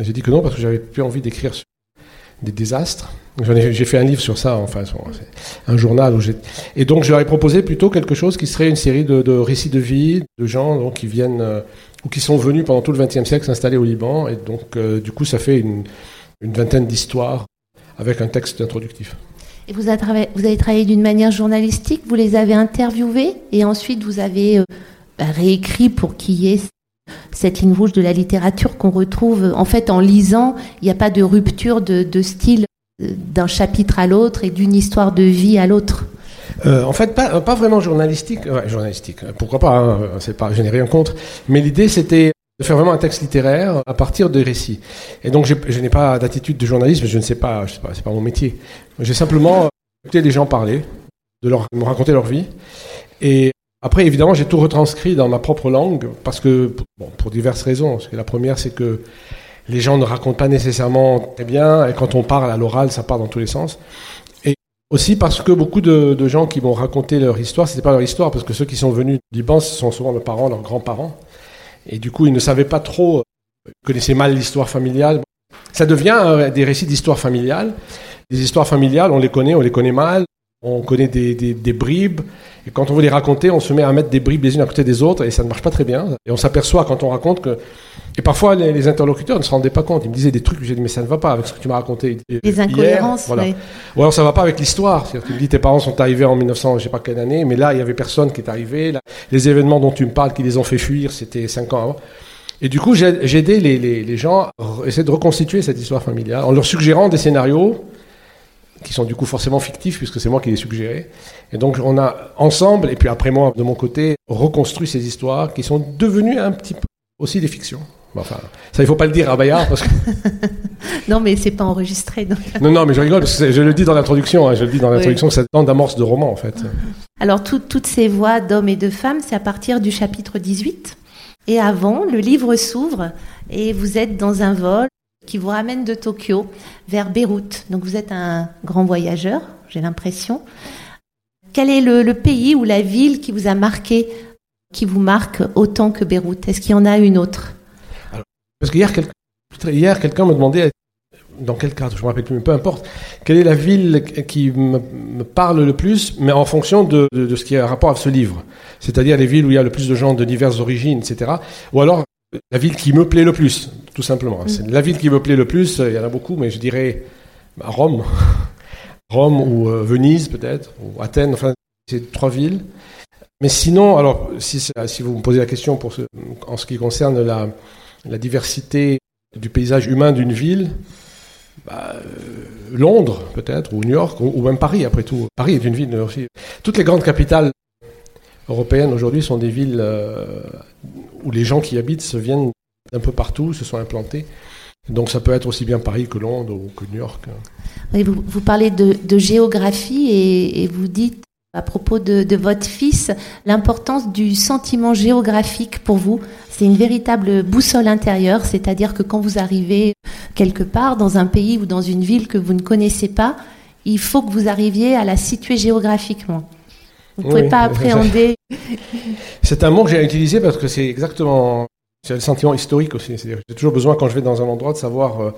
J'ai dit que non parce que j'avais plus envie d'écrire sur des désastres. J'ai fait un livre sur ça, enfin, un journal où. Et donc, je leur ai proposé plutôt quelque chose qui serait une série de, récits de vie de gens donc, qui viennent euh, ou qui sont venus pendant tout le XXe siècle s'installer au Liban. Et donc, euh, du coup, ça fait une, vingtaine d'histoires avec un texte introductif. Et vous avez, vous avez travaillé d'une manière journalistique, vous les avez interviewés et ensuite vous avez euh, bah, réécrit pour qu'il y ait cette ligne rouge de la littérature qu'on retrouve en fait en lisant. Il n'y a pas de rupture de, style euh, d'un chapitre à l'autre et d'une histoire de vie à l'autre. Euh, en fait, pas, vraiment journalistique. journalistique, pourquoi pas, hein, c'est pas Je n'ai rien contre. Mais l'idée, c'était de faire vraiment un texte littéraire à partir de récits. Et donc, je n'ai pas d'attitude de journalisme, je ne sais pas, je sais pas, c'est pas mon métier. J'ai simplement écouté des gens parler, de leur, me raconter leur vie. Et après, évidemment, j'ai tout retranscrit dans ma propre langue, parce que, bon, pour diverses raisons. la première, c'est que les gens ne racontent pas nécessairement très bien, et quand on parle à l'oral, ça part dans tous les sens. Et aussi parce que beaucoup de, gens qui m'ont raconté leur histoire, c'était pas leur histoire, parce que ceux qui sont venus du Liban, ce sont souvent leurs parents, leurs grands-parents. Et du coup, ils ne savaient pas trop, ils connaissaient mal l'histoire familiale. Ça devient euh, des récits d'histoire familiale. Les histoires familiales, on les connaît, on les connaît mal. On connaît des, des, bribes, et quand on veut les raconter, on se met à mettre des bribes les unes à côté des autres, et ça ne marche pas très bien. Et on s'aperçoit quand on raconte que. Et parfois, les, interlocuteurs ne se rendaient pas compte. Ils me disaient des trucs, j'ai dit, mais ça ne va pas avec ce que tu m'as raconté. Des incohérences, voilà. Ou alors, ça ne va pas avec l'histoire. Tu me dis, tes parents sont arrivés en 1900, je ne sais pas quelle année, mais là, il n'y avait personne qui est arrivé. les événements dont tu me parles, qui les ont fait fuir, c'était cinq ans avant. Et du coup, j'ai aidé les, les, les gens à essayer de reconstituer cette histoire familiale en leur suggérant des scénarios qui sont du coup forcément fictifs puisque c'est moi qui les suggéré. Et donc on a ensemble, et puis après moi de mon côté, reconstruit ces histoires qui sont devenues un petit peu aussi des fictions. Enfin, ça il faut pas le dire à Bayard parce que... non mais c'est pas enregistré. non non mais je rigole parce que je le dis dans l'introduction, hein, je le dis dans l'introduction que c'est temps d'amorce de roman en fait. Alors toutes ces voix d'hommes et de femmes, c'est à partir du chapitre 18. Et avant, le livre s'ouvre et vous êtes dans un vol qui vous ramène de Tokyo vers Beyrouth. Donc vous êtes un grand voyageur, j'ai l'impression. Quel est le, pays ou la ville qui vous a marqué, qui vous marque autant que Beyrouth? Est-ce qu'il y en a une autre? Parce qu'hier, hier, quelqu'un me demandait dans quel cadre, je me rappelle plus, mais peu importe, quelle est la ville qui me, parle le plus, mais en fonction de, de, ce qui a rapport avec ce livre. C'est-à-dire les villes où il y a le plus de gens de diverses origines, etc. Ou alors la ville qui me plaît le plus, tout simplement. C'est la ville qui me plaît le plus, il y en a beaucoup, mais je dirais bah, Rome. Rome ou euh, Venise peut-être, ou Athènes, enfin, c'est trois villes. Mais sinon, alors, si, vous me posez la question en ce qui concerne la, diversité du paysage humain d'une ville, bah, euh, Londres peut-être, ou New York, ou, même Paris après tout. Paris est une ville aussi. Toutes les grandes capitales européennes aujourd'hui sont des villes euh, où les gens qui y habitent se viennent d'un peu partout, se sont implantés. Donc ça peut être aussi bien Paris que Londres ou que New York. vous, parlez de, géographie et, vous dites à propos de votre fils l'importance du sentiment géographique pour vous. C'est une véritable boussole intérieure, c'est-à-dire que quand vous arrivez quelque part dans un pays ou dans une ville que vous ne connaissez pas, il faut que vous arriviez à la situer géographiquement. Vous ne pouvez pas appréhender. C'est un mot que j'ai utilisé parce que c'est exactement. C'est le sentiment historique aussi. J'ai toujours besoin, quand je vais dans un endroit, de savoir euh,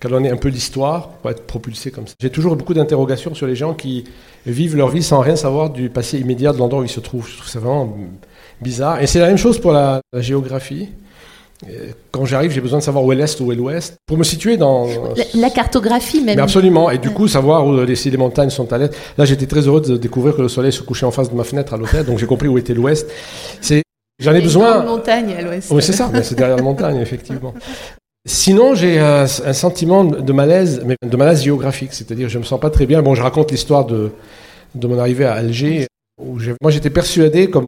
quelle en est un peu l'histoire pour être propulsé comme ça. J'ai toujours beaucoup d'interrogations sur les gens qui vivent leur vie sans rien savoir du passé immédiat de l'endroit où ils se trouvent. Je trouve ça vraiment bizarre. Et c'est la même chose pour la géographie. Euh, quand j'arrive, j'ai besoin de savoir où est l'Est, où est l'Ouest, pour me situer dans... La, cartographie même. Mais absolument, et du coup, savoir où les, si les montagnes sont à l'Est. Là, j'étais très heureux de découvrir que le soleil se couchait en face de ma fenêtre à l'hôtel, donc j'ai compris où était l'Ouest. C'est, J'en ai besoin... Une montagne à l'Ouest. Oui, c'est ça, c'est derrière la montagne, effectivement. Sinon, j'ai un, sentiment de malaise, mais de malaise géographique, c'est-à-dire je me sens pas très bien. Bon, je raconte l'histoire de, de mon arrivée à Alger, où moi j'étais persuadé, comme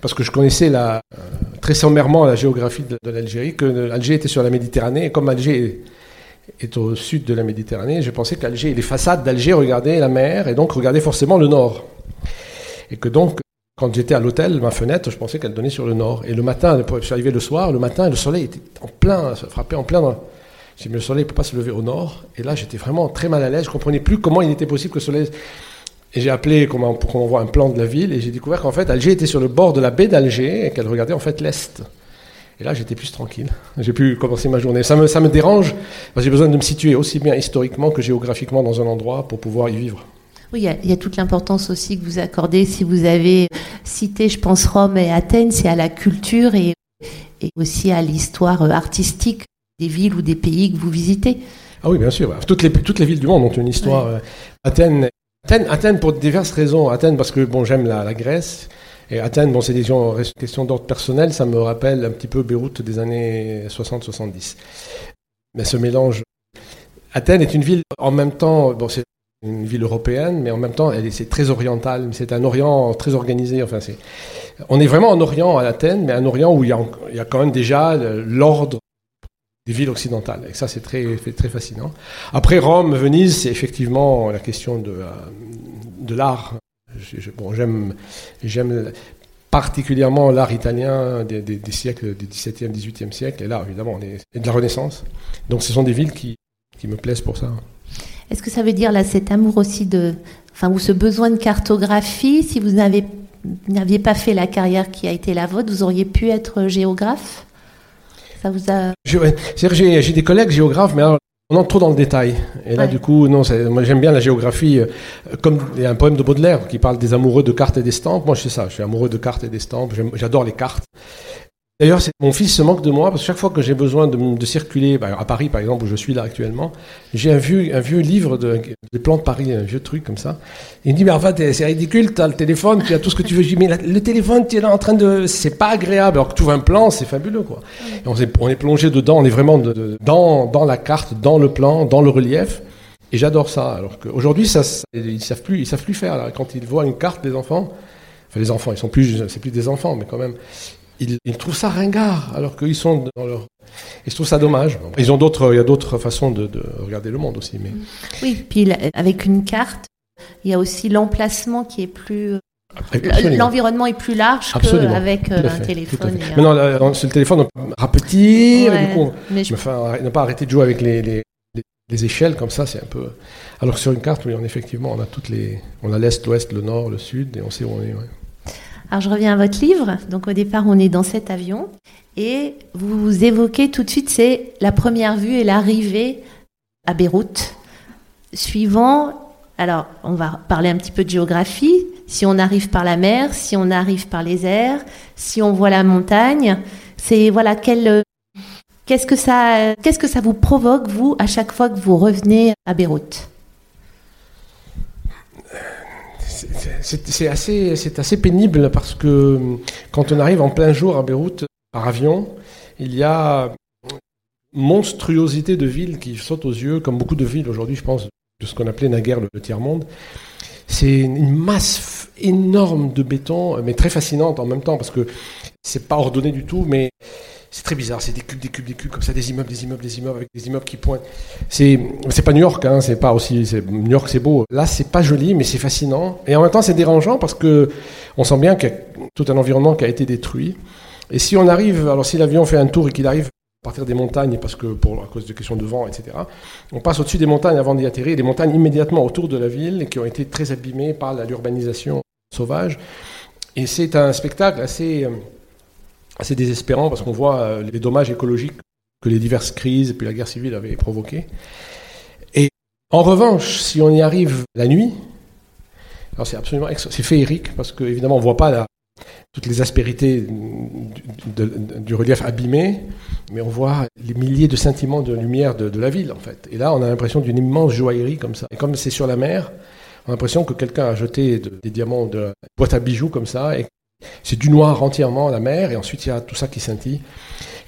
parce que je connaissais la, très sommairement la géographie de, l'Algérie, que l'Alger était sur la Méditerranée, et comme Alger est, au sud de la Méditerranée, je pensais qu'Alger, les façades d'Alger regardaient la mer, et donc regardaient forcément le nord. Et que donc, quand j'étais à l'hôtel, ma fenêtre, je pensais qu'elle donnait sur le nord. Et le matin, je suis arrivé le soir, le matin, le soleil était en plein, ça frappait en plein dans, j'ai dit, mais le soleil ne peut pas se lever au nord. Et là, j'étais vraiment très mal à l'aise. Je ne comprenais plus comment il était possible que le soleil et j'ai appelé pour qu'on voit un plan de la ville et j'ai découvert qu'en fait Alger était sur le bord de la baie d'Alger et qu'elle regardait en fait l'est. Et là, j'étais plus tranquille. J'ai pu commencer ma journée. Ça me, ça me dérange parce que j'ai besoin de me situer aussi bien historiquement que géographiquement dans un endroit pour pouvoir y vivre. Oui, il y, a, il y a toute l'importance aussi que vous accordez, si vous avez cité, je pense, Rome et Athènes, c'est à la culture et, et aussi à l'histoire artistique des villes ou des pays que vous visitez. Ah oui, bien sûr. Toutes les, toutes les villes du monde ont une histoire. Euh, Athènes, Athènes, Athènes, pour diverses raisons. Athènes, parce que bon, j'aime la, Grèce. Et Athènes, bon, c'est des gens- questions d'ordre personnel. Ça me rappelle un petit peu Beyrouth des années 60-70. Mais ce mélange. Athènes est une ville en même temps. Bon, c'est une ville européenne, mais en même temps, elle est- c'est très oriental. C'est un Orient très organisé. Enfin, c'est. On est vraiment en Orient à Athènes, mais un Orient où il y a, il y a quand même déjà le- l'ordre des villes occidentales. Et ça, c'est très, très fascinant. Après Rome, Venise, c'est effectivement la question de, euh, de l'art. J'aime, particulièrement l'art italien des, des- siècles du XVIIe, XVIIIe siècle. Et là, évidemment, on est, de la Renaissance. Donc, ce sont des villes qui, qui me plaisent pour ça. Est-ce que ça veut dire là cet amour aussi de, enfin, ou ce besoin de cartographie, si vous n'aviez pas fait la carrière qui a été la vôtre, vous auriez pu être géographe? Ça vous a j'ai, des collègues géographes, mais alors, on entre trop dans le détail. Et là, Ouais. du coup, non, moi j'aime bien la géographie. euh, Comme il y a un poème de Baudelaire qui parle des amoureux de cartes et d'estampes. Moi, je sais ça, je suis amoureux de cartes et d'estampes. J'adore les cartes. D'ailleurs, mon fils se moque de moi parce que chaque fois que j'ai besoin de, circuler, bah, à Paris par exemple, où je suis là actuellement, j'ai un vieux, un vieux livre de, des plans de Paris, un vieux truc comme ça. Il me dit, mais t'es- c'est ridicule, tu as le téléphone, tu as tout ce que tu veux. Je dis, mais le téléphone, tu es là en train de. C'est pas agréable. Alors que vois un plan, c'est fabuleux, quoi. On, est, on est plongé dedans, on est vraiment dans, dans la carte, dans le plan, dans le relief. Et j'adore ça. Alors qu'aujourd'hui, ça, ils savent plus, ils savent plus faire. Quand ils voient une carte, les enfants, enfin les enfants, ils sont plus, c'est plus des enfants, mais quand même, ils, ils trouvent ça ringard, alors qu'ils sont dans leur. Et je trouve ça dommage. Ils ont d'autres, il y a d'autres façons de, de regarder le monde aussi, mais. Oui, puis avec une carte, il y a aussi l'emplacement qui est plus. L'environnement est plus large qu'avec à un téléphone. un- Maintenant, sur le téléphone, on peut rapetir, et Ouais, du coup, mais Je ne pas arrêter de jouer avec les, les, les- les échelles comme ça, c'est un peu. Alors que sur une carte, oui, on, effectivement, on a toutes les, on a l'est, l'ouest, le nord, le sud, et on sait où on est. ouais. Alors je reviens à votre livre. Donc au départ, on est dans cet avion et vous évoquez tout de suite, c'est la première vue et l'arrivée à Beyrouth. Suivant, alors on va parler un petit peu de géographie. Si on arrive par la mer, si on arrive par les airs, si on voit la montagne, c'est voilà quel euh, qu'est-ce que ça qu'est-ce que ça vous provoque vous à chaque fois que vous revenez à Beyrouth? C'est- assez, assez pénible parce que hum, quand on arrive en plein jour à Beyrouth par avion, il y a monstruosité de villes qui sautent aux yeux, comme beaucoup de villes aujourd'hui, je pense, de ce qu'on appelait naguère le, tiers-monde. C'est une masse énorme de béton, mais très fascinante en même temps, parce que c'est pas ordonné du tout, mais c'est très bizarre. C'est des cubes, des cubes, des cubes, comme ça, des immeubles, des immeubles, des immeubles, avec des immeubles qui pointent. C'est, pas New York, hein, c'est pas aussi. New York, c'est beau. Là, c'est pas joli, mais c'est fascinant. Et en même temps, c'est dérangeant parce que on sent bien qu'il y a tout un environnement qui a été détruit. Et si on arrive, alors si l'avion fait un tour et qu'il arrive à partir des montagnes, parce que pour à cause de questions de vent, etc. On passe au-dessus des montagnes avant d'y atterrir, des montagnes immédiatement autour de la ville qui ont été très abîmées par l'urbanisation sauvage. Et c'est un spectacle assez, euh, assez désespérant parce qu'on voit euh, les dommages écologiques que les diverses crises et puis la guerre civile avaient provoqués. Et en revanche, si on y arrive la nuit, alors c'est absolument c'est féerique parce que évidemment on voit pas toutes les aspérités du, relief abîmé, mais on voit les milliers de scintillements de lumière de, la ville en fait. Et là, on a l'impression d'une immense joaillerie comme ça. Et comme c'est sur la mer, on a l'impression que quelqu'un a jeté de- des diamants de boîte à bijoux comme ça, c'est du noir entièrement la mer, et ensuite il y a tout ça qui scintille.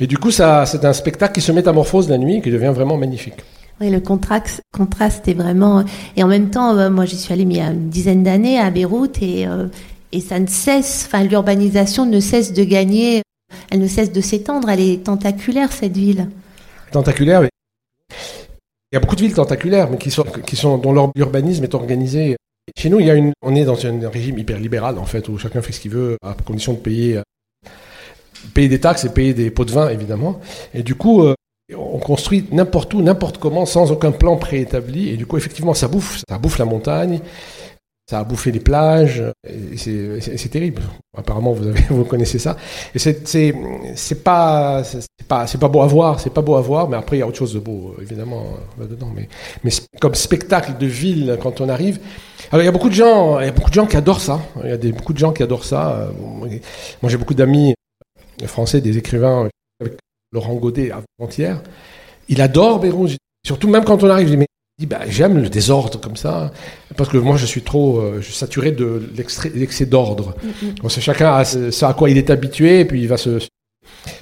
Et du coup, ça, c'est un spectacle qui se métamorphose la nuit, qui devient vraiment magnifique. Oui, le contraste, contraste est vraiment. Et en même temps, euh, moi, j'y suis allée il y a une dizaine d'années à Beyrouth et, euh, et ça ne cesse, enfin, l'urbanisation ne cesse de gagner, elle ne cesse de s'étendre, elle est tentaculaire, cette ville. Tentaculaire, mais- il y a beaucoup de villes tentaculaires, mais qui sont, qui sont, dont leur urbanisme est organisé. Chez nous, il y a une, on est dans un régime hyper libéral, en fait, où chacun fait ce qu'il veut, à condition de payer, euh, payer des taxes et payer des pots de vin, évidemment. Et du coup, euh, on construit n'importe où, n'importe comment, sans aucun plan préétabli. Et du coup, effectivement, ça bouffe, ça bouffe la montagne. ça a bouffé les plages, c'est terrible. Apparemment, vous, connaissez ça. Et c'est pas, pas, pas beau à voir, c'est pas beau à voir, mais après, il y a autre chose de beau, évidemment, là-dedans. Mais, mais comme spectacle de ville, quand on arrive. Alors, il y a beaucoup de gens, il y a beaucoup de gens qui adorent ça. Il y a des, beaucoup de gens qui adorent ça. Moi, j'ai beaucoup d'amis français, des écrivains, avec Laurent Godet avant-hier. Il adore Beyrouth. Surtout même quand on arrive, je dis, dit bah, j'aime le désordre comme ça parce que moi je suis trop euh, je suis saturé de l'excès d'ordre. Mm chacun a ce, à quoi il est habitué et puis il va se,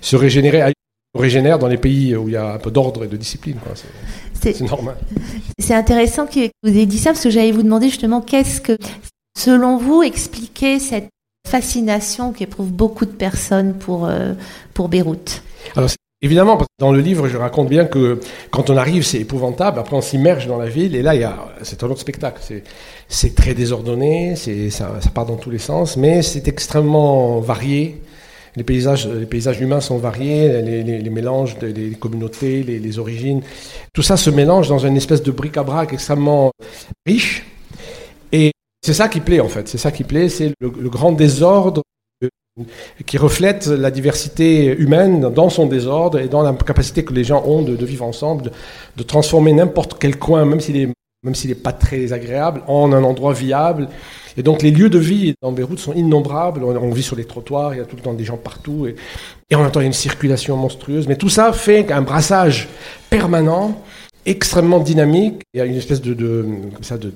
se régénérer régénère dans les pays où il y a un peu d'ordre et de discipline. C'est normal. C'est intéressant que vous ayez dit ça parce que j'allais vous demander justement qu'est-ce que, selon vous, expliquait cette fascination qu'éprouvent beaucoup de personnes pour, euh, pour Beyrouth? Alors, Évidemment, dans le livre, je raconte bien que quand on arrive, c'est épouvantable. Après, on s'immerge dans la ville et là, il y a, c'est un autre spectacle. C'est, très désordonné, c'est, ça, part dans tous les sens, mais c'est extrêmement varié. Les paysages, les paysages humains sont variés, les, mélanges des communautés, les, origines. Tout ça se mélange dans une espèce de bric-à-brac extrêmement riche. Et c'est ça qui plaît, en fait. C'est ça qui plaît, c'est le grand désordre qui reflète la diversité humaine dans son désordre et dans la capacité que les gens ont de, vivre ensemble, de, transformer n'importe quel coin, même s'il est même s'il n'est pas très agréable, en un endroit viable. Et donc les lieux de vie dans Beyrouth sont innombrables. On, vit sur les trottoirs, il y a tout le temps des gens partout, et, et en même temps il y a une circulation monstrueuse. Mais tout ça fait un brassage permanent extrêmement dynamique. Il y a une espèce de, de, ça, de,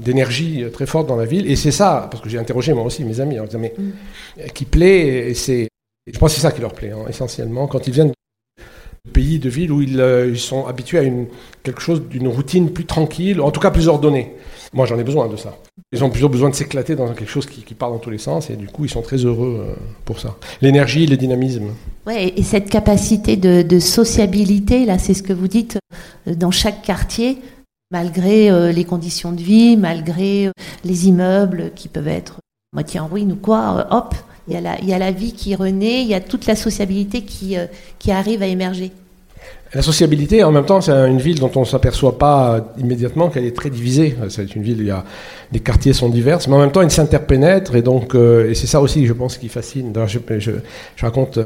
d'énergie très forte dans la ville. Et c'est ça, parce que j'ai interrogé moi aussi mes amis en disant, mais mm. qui plaît, et c'est, je pense que c'est ça qui leur plaît, hein, essentiellement, quand ils viennent de pays, de villes où ils, euh, ils sont habitués à une, quelque chose d'une routine plus tranquille, en tout cas plus ordonnée. Moi, j'en ai besoin de ça. Ils ont plutôt besoin de s'éclater dans quelque chose qui, qui, part dans tous les sens, et du coup, ils sont très heureux euh, pour ça. L'énergie, le dynamisme. Ouais, et cette capacité de, sociabilité, là, c'est ce que vous dites, euh, dans chaque quartier, malgré euh, les conditions de vie, malgré les immeubles qui peuvent être moitié en ruine ou quoi, hop, il y, a la, il y a la vie qui renaît, il y a toute la sociabilité qui, qui arrive à émerger. La sociabilité, en même temps, c'est une ville dont on ne s'aperçoit pas immédiatement qu'elle est très divisée. C'est une ville il y a, les quartiers sont divers, mais en même temps, ils s'interpénètrent. Et donc, euh, et c'est ça aussi, je pense, qui fascine. Je, je, je, raconte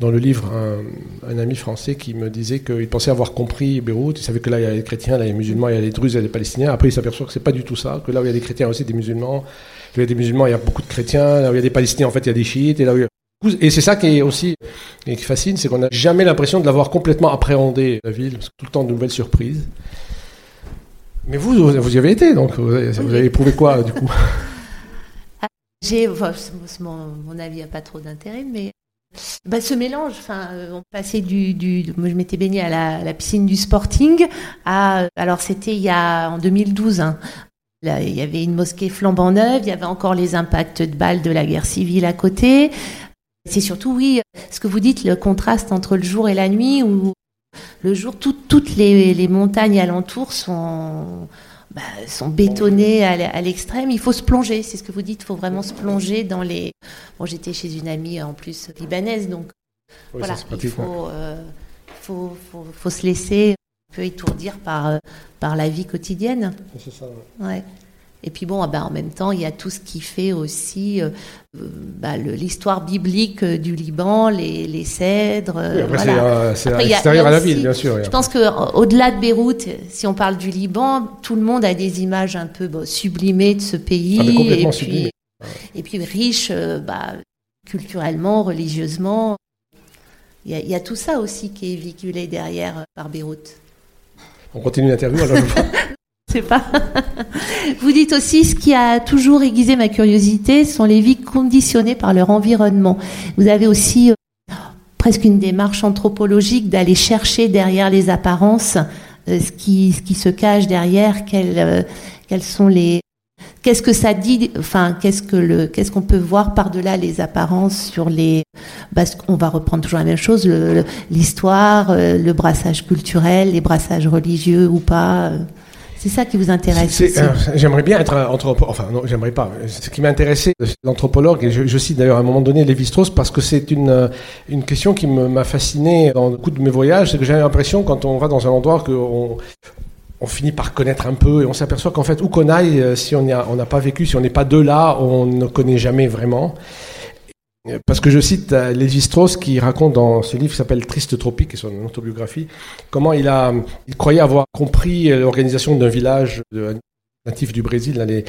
dans le livre un, un, ami français qui me disait qu'il pensait avoir compris Beyrouth. Il savait que là, il y a les chrétiens, là, il y a les musulmans, il y a les druzes, il y a les palestiniens. Après, il s'aperçoit que c'est pas du tout ça. Que là où il y a des chrétiens aussi, des musulmans. Là où il y a des musulmans, il y a beaucoup de chrétiens. Là où il y a des palestiniens, en fait, il y a des chiites. Là où il y a et c'est ça qui est aussi et qui fascine, c'est qu'on n'a jamais l'impression de l'avoir complètement appréhendé, la ville, parce que tout le temps de nouvelles surprises. Mais vous, vous y avez été, donc vous avez, éprouvé quoi, du coup? Ah, J'ai, mon, avis n'a pas trop d'intérêt, mais bah, ce mélange, enfin, euh, on passait du, je m'étais baignée à la, piscine du Sporting, à, alors c'était il y a en 2012, hein, Là, il y avait une mosquée flambant neuve, il y avait encore les impacts de balles de la guerre civile à côté. C'est surtout, oui, ce que vous dites, le contraste entre le jour et la nuit, où le jour, toutes les, montagnes alentours sont, bah, sont bétonnées à l'extrême. Il faut se plonger, c'est ce que vous dites, il faut vraiment se plonger dans les... Bon, j'étais chez une amie en plus libanaise, donc voilà, il euh, faut, faut, faut, se laisser un peu étourdir par, euh, par la vie quotidienne. C'est ça, ouais. Et puis bon, ah ben, en même temps, il y a tout ce qui fait aussi euh, bah, l'histoire biblique euh, du Liban, les, les cèdres. c'est à l'extérieur à la ville, bien sûr. Je pense qu'au-delà de Beyrouth, si on parle du Liban, tout le monde a des images un peu sublimées de ce pays. Ah, complètement et, puis, et puis riche euh, bah, culturellement, religieusement. Il y, a, il y, a, tout ça aussi qui est véhiculé derrière par Beyrouth. On continue l'interview alors pas. Vous dites aussi ce qui a toujours aiguisé ma curiosité sont les vies conditionnées par leur environnement. Vous avez aussi euh, presque une démarche anthropologique d'aller chercher derrière les apparences euh, ce, qui, se cache derrière, euh, quelles sont les Qu'est-ce que ça dit Enfin, qu'est-ce qu'on peut voir par-delà les apparences sur les Parce qu'on va reprendre toujours la même chose l'histoire, le brassage culturel, les brassages religieux ou pas. C'est ça qui vous intéresse euh, J'aimerais bien être anthropologue. Enfin, non, j'aimerais pas. Ce qui m'intéressait, l'anthropologue, et je, cite d'ailleurs à un moment donné Lévi-Strauss parce que c'est une, euh, une question qui m'a fasciné dans beaucoup de mes voyages, c'est que j'ai l'impression, quand on va dans un endroit, qu'on on finit par connaître un peu et on s'aperçoit qu'en fait, où qu'on aille, euh, si on n'a pas vécu, si on n'est pas de là, on ne connaît jamais vraiment. Parce que je cite euh, Lévi-Strauss qui raconte dans ce livre qui s'appelle Triste Tropique, qui est son autobiographie, comment il, a, il croyait avoir compris l'organisation d'un village natif du Brésil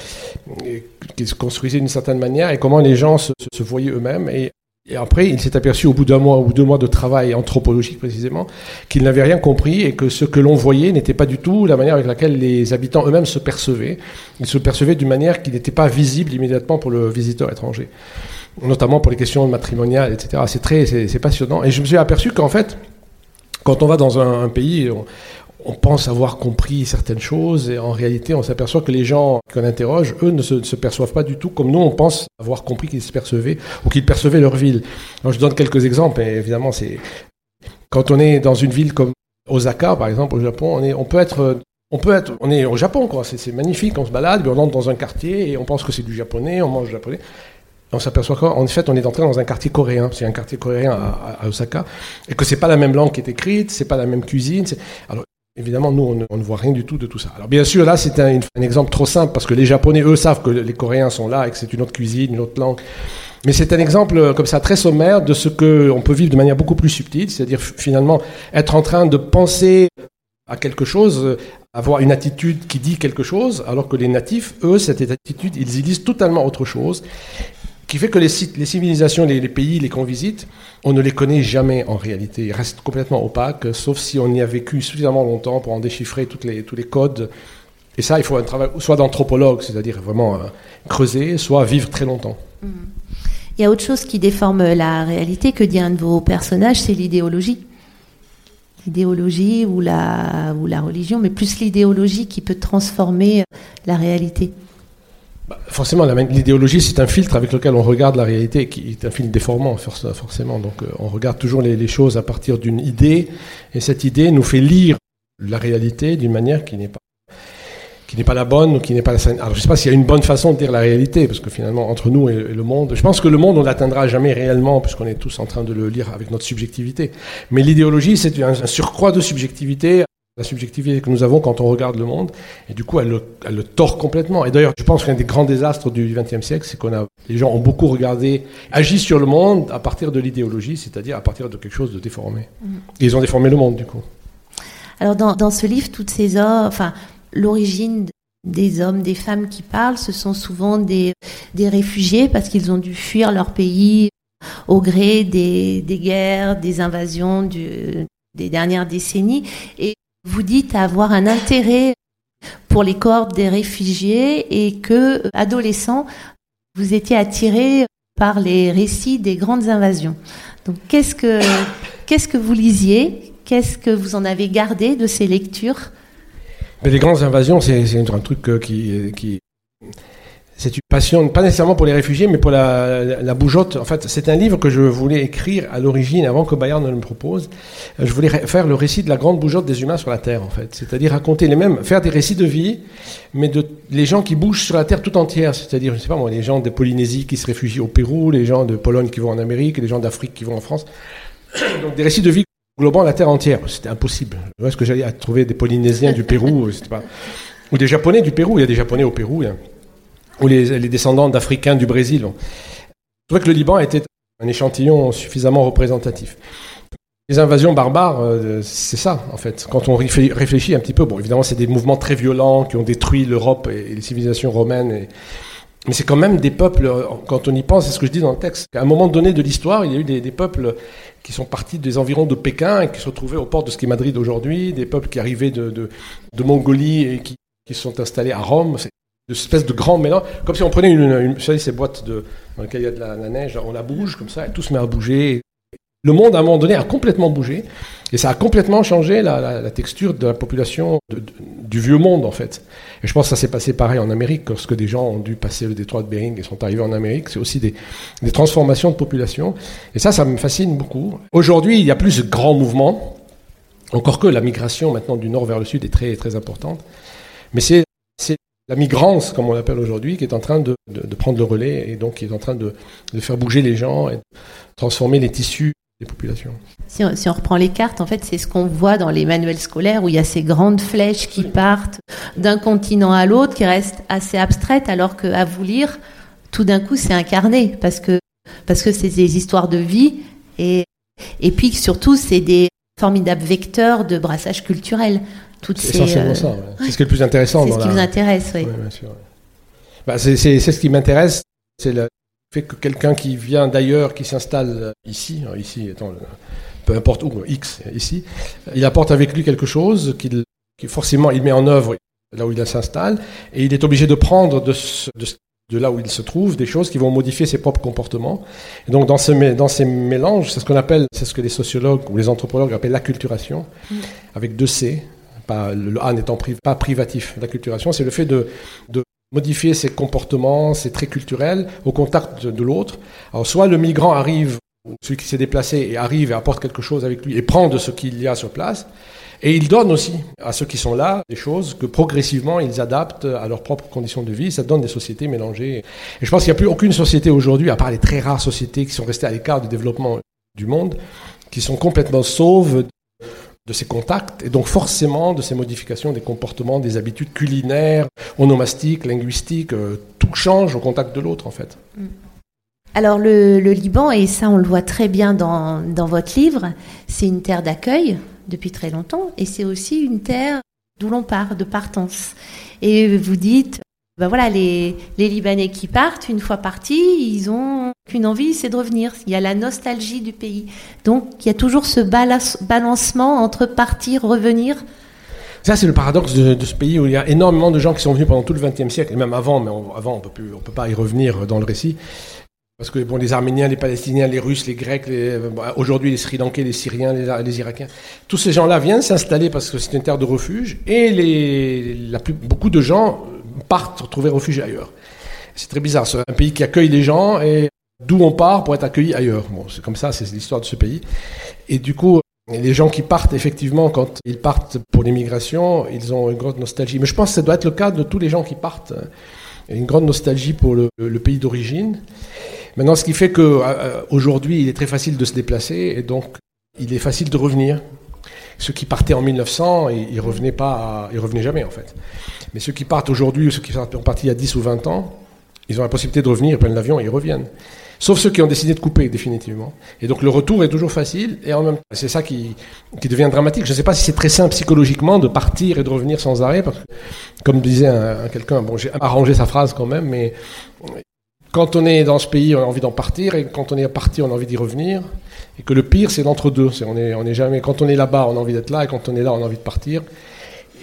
qui se construisait d'une certaine manière et comment les gens se, se voyaient eux-mêmes. Et et après, il s'est aperçu au bout d'un mois ou deux mois de travail anthropologique précisément qu'il n'avait rien compris et que ce que l'on voyait n'était pas du tout la manière avec laquelle les habitants eux-mêmes se percevaient. Ils se percevaient d'une manière qui n'était pas visible immédiatement pour le visiteur étranger, notamment pour les questions matrimoniales, etc. C'est très, c'est passionnant. Et je me suis aperçu qu'en fait, quand on va dans un, pays, on pense avoir compris certaines choses et en réalité on s'aperçoit que les gens qu'on interroge, eux ne se, perçoivent pas du tout comme nous on pense avoir compris qu'ils se percevaient ou qu'ils percevaient leur ville. Je donne quelques exemples et évidemment c'est quand on est dans une ville comme Osaka par exemple au Japon, on, est, on peut être on peut être, on est au Japon quoi, c'est magnifique, on se balade, on entre dans un quartier et on pense que c'est du japonais, on mange japonais. On s'aperçoit qu'en fait, on est entré dans un quartier coréen. C'est un quartier coréen à, Osaka. Et que c'est pas la même langue qui est écrite, c'est pas la même cuisine. Alors, Évidemment, nous, on ne, voit rien du tout de tout ça. Alors bien sûr, là, c'est un, exemple trop simple parce que les Japonais, eux, savent que les Coréens sont là et que c'est une autre cuisine, une autre langue. Mais c'est un exemple euh, comme ça très sommaire de ce qu'on peut vivre de manière beaucoup plus subtile, c'est-à-dire finalement être en train de penser à quelque chose, euh, avoir une attitude qui dit quelque chose, alors que les natifs, eux, cette attitude, ils y disent totalement autre chose qui fait que les, les civilisations, les, pays, les qu'on visite, on ne les connaît jamais en réalité. Ils restent complètement opaques, sauf si on y a vécu suffisamment longtemps pour en déchiffrer toutes les, tous les codes. Et ça, il faut un travail soit d'anthropologue, c'est-à-dire vraiment euh, creuser, soit vivre très longtemps. Mmh. Il y a autre chose qui déforme la réalité que dit un de vos personnages, c'est l'idéologie. L'idéologie ou la, ou la religion, mais plus l'idéologie qui peut transformer la réalité. Bah, forcément, l'idéologie, c'est un filtre avec lequel on regarde la réalité, qui est un filtre déformant, forcément. Donc, euh, on regarde toujours les, choses à partir d'une idée, et cette idée nous fait lire la réalité d'une manière qui n'est pas qui n'est pas la bonne ou qui n'est pas la Alors, je ne sais pas s'il y a une bonne façon de dire la réalité, parce que finalement, entre nous et, le monde, je pense que le monde, on l'atteindra jamais réellement, puisqu'on est tous en train de le lire avec notre subjectivité. Mais l'idéologie, c'est un surcroît de subjectivité la subjectivité que nous avons quand on regarde le monde, et du coup, elle le, elle le tord complètement. Et d'ailleurs, je pense qu'un des grands désastres du XXe siècle, c'est qu'on a, les gens ont beaucoup regardé, agi sur le monde à partir de l'idéologie, c'est-à-dire à partir de quelque chose de déformé. Mm. Et ils ont déformé le monde, du coup. Alors, dans, dans ce livre, toutes ces hommes, enfin, l'origine des hommes, des femmes qui parlent, ce sont souvent des, des réfugiés parce qu'ils ont dû fuir leur pays au gré des, des guerres, des invasions du, des dernières décennies. Et vous dites avoir un intérêt pour les corps des réfugiés et que, adolescent, vous étiez attiré par les récits des grandes invasions. Donc, qu'est-ce que, qu'est-ce que vous lisiez? Qu'est-ce que vous en avez gardé de ces lectures? Les grandes invasions, c'est, un truc euh, qui, qui, c'est une passion, pas nécessairement pour les réfugiés, mais pour la, bougeotte. En fait, c'est un livre que je voulais écrire à l'origine, avant que Bayard ne le propose. Je voulais faire le récit de la grande bougeotte des humains sur la Terre, en fait. C'est-à-dire raconter les mêmes, faire des récits de vie, mais de les gens qui bougent sur la Terre tout entière. C'est-à-dire, je sais pas moi, les gens de Polynésie qui se réfugient au Pérou, les gens de Pologne qui vont en Amérique, les gens d'Afrique qui vont en France. Donc des récits de vie globant la Terre entière. C'était impossible. Est-ce que j'allais trouver des Polynésiens du Pérou, pas... ou des Japonais du Pérou. Il y a des Japonais au Pérou ou les, descendants d'Africains du Brésil. Je trouvais que le Liban était un échantillon suffisamment représentatif. Les invasions barbares, euh, c'est ça, en fait. Quand on réfléchit un petit peu, bon, évidemment, c'est des mouvements très violents qui ont détruit l'Europe et les civilisations romaines. Mais c'est quand même des peuples, quand on y pense, c'est ce que je dis dans le texte, qu'à un moment donné de l'histoire, il y a eu des, peuples qui sont partis des environs de Pékin et qui se retrouvaient aux portes de ce qui est Madrid aujourd'hui, des peuples qui arrivaient de, Mongolie et qui, qui sont installés à Rome de espèce de grand mélange, comme si on prenait une, une vous savez, ces boîtes de, dans lesquelles il y a de la, neige, on la bouge comme ça, et tout se met à bouger. Le monde, à un moment donné, a complètement bougé, et ça a complètement changé la, texture de la population du vieux monde, en fait. Et je pense que ça s'est passé pareil en Amérique, lorsque des gens ont dû passer le détroit de Bering et sont arrivés en Amérique. C'est aussi des, des transformations de population. Et ça, ça me fascine beaucoup. Aujourd'hui, il y a plus de grands mouvements, encore que la migration maintenant du nord vers le sud est très, très importante. Mais c'est la migrance, comme on l'appelle aujourd'hui, qui est en train de, prendre le relais et donc qui est en train de, faire bouger les gens et de transformer les tissus populations. Si on, si on, reprend les cartes, en fait, c'est ce qu'on voit dans les manuels scolaires où il y a ces grandes flèches qui partent d'un continent à l'autre, qui restent assez abstraites, alors qu'à vous lire, tout d'un coup, c'est incarné parce que parce que c'est des histoires de vie et et puis surtout, c'est des formidables vecteurs de brassage culturel. C'est essentiellement euh... ça. Ouais. C'est ce qui est le plus intéressant. C'est ce qui la... vous intéresse, oui. Ouais, bien sûr. Bah, c'est ce qui m'intéresse, c'est le fait que quelqu'un qui vient d'ailleurs, qui s'installe ici, ici étant le, peu importe où, X ici, il apporte avec lui quelque chose qu'il qui forcément il met en œuvre là où il s'installe, et il est obligé de prendre de, ce, de, de, là où il se trouve des choses qui vont modifier ses propres comportements. Et donc dans, ce, dans ces mélanges, c'est ce qu'on appelle, c'est ce que les sociologues ou les anthropologues appellent l'acculturation, mmh. avec deux C, pas, le A n'étant pri, pas privatif. L'acculturation, c'est le fait de, de modifier ses comportements, ses traits culturels au contact de, de l'autre. Alors soit le migrant arrive, celui qui s'est déplacé et arrive et apporte quelque chose avec lui et prend de ce qu'il y a sur place, et il donne aussi à ceux qui sont là des choses que progressivement ils adaptent à leurs propres conditions de vie. Ça donne des sociétés mélangées. Et je pense qu'il n'y a plus aucune société aujourd'hui, à part les très rares sociétés qui sont restées à l'écart du développement du monde, qui sont complètement sauves de ces contacts et donc forcément de ces modifications des comportements, des habitudes culinaires, onomastiques, linguistiques, euh, tout change au contact de l'autre en fait. Alors le, le, Liban, et ça on le voit très bien dans, dans votre livre, c'est une terre d'accueil depuis très longtemps et c'est aussi une terre d'où l'on part, de partance. Et vous dites, ben voilà, les, les Libanais qui partent, une fois partis, ils ont qu'une envie, c'est de revenir. Il y a la nostalgie du pays. Donc, il y a toujours ce balancement entre partir, revenir. Ça, c'est le paradoxe de, ce pays où il y a énormément de gens qui sont venus pendant tout le XXe siècle, et même avant, mais avant, on peut plus, on peut pas y revenir dans le récit. Parce que bon, les Arméniens, les Palestiniens, les Russes, les Grecs, les, bon, aujourd'hui les Sri Lankais, les Syriens, les, Irakiens, tous ces gens-là viennent s'installer parce que c'est une terre de refuge, et les, la plus, beaucoup de gens partent trouver refuge ailleurs. C'est très bizarre, c'est un pays qui accueille les gens et d'où on part pour être accueilli ailleurs. Bon, c'est comme ça, c'est l'histoire de ce pays. Et du coup, les gens qui partent, effectivement, quand ils partent pour l'immigration, ils ont une grande nostalgie. Mais je pense que ça doit être le cas de tous les gens qui partent. Une grande nostalgie pour le pays d'origine. Maintenant, ce qui fait qu'aujourd'hui, euh, il est très facile de se déplacer et donc il est facile de revenir. Ceux qui partaient en 1900, ils, ils revenaient pas, ils revenaient jamais en fait. Mais ceux qui partent aujourd'hui, ou ceux qui sont partis il y a 10 ou 20 ans, ils ont la possibilité de revenir, ils prennent l'avion et ils reviennent. Sauf ceux qui ont décidé de couper définitivement. Et donc le retour est toujours facile et en même temps, c'est ça qui, qui devient dramatique. Je ne sais pas si c'est très simple psychologiquement de partir et de revenir sans arrêt, parce que, comme disait un quelqu'un, bon, j'ai arrangé sa phrase quand même, mais quand on est dans ce pays, on a envie d'en partir, et quand on est parti, on a envie d'y revenir. Et que le pire, c'est l'entre-deux. On est, on est jamais, quand on est là-bas, on a envie d'être là, et quand on est là, on a envie de partir.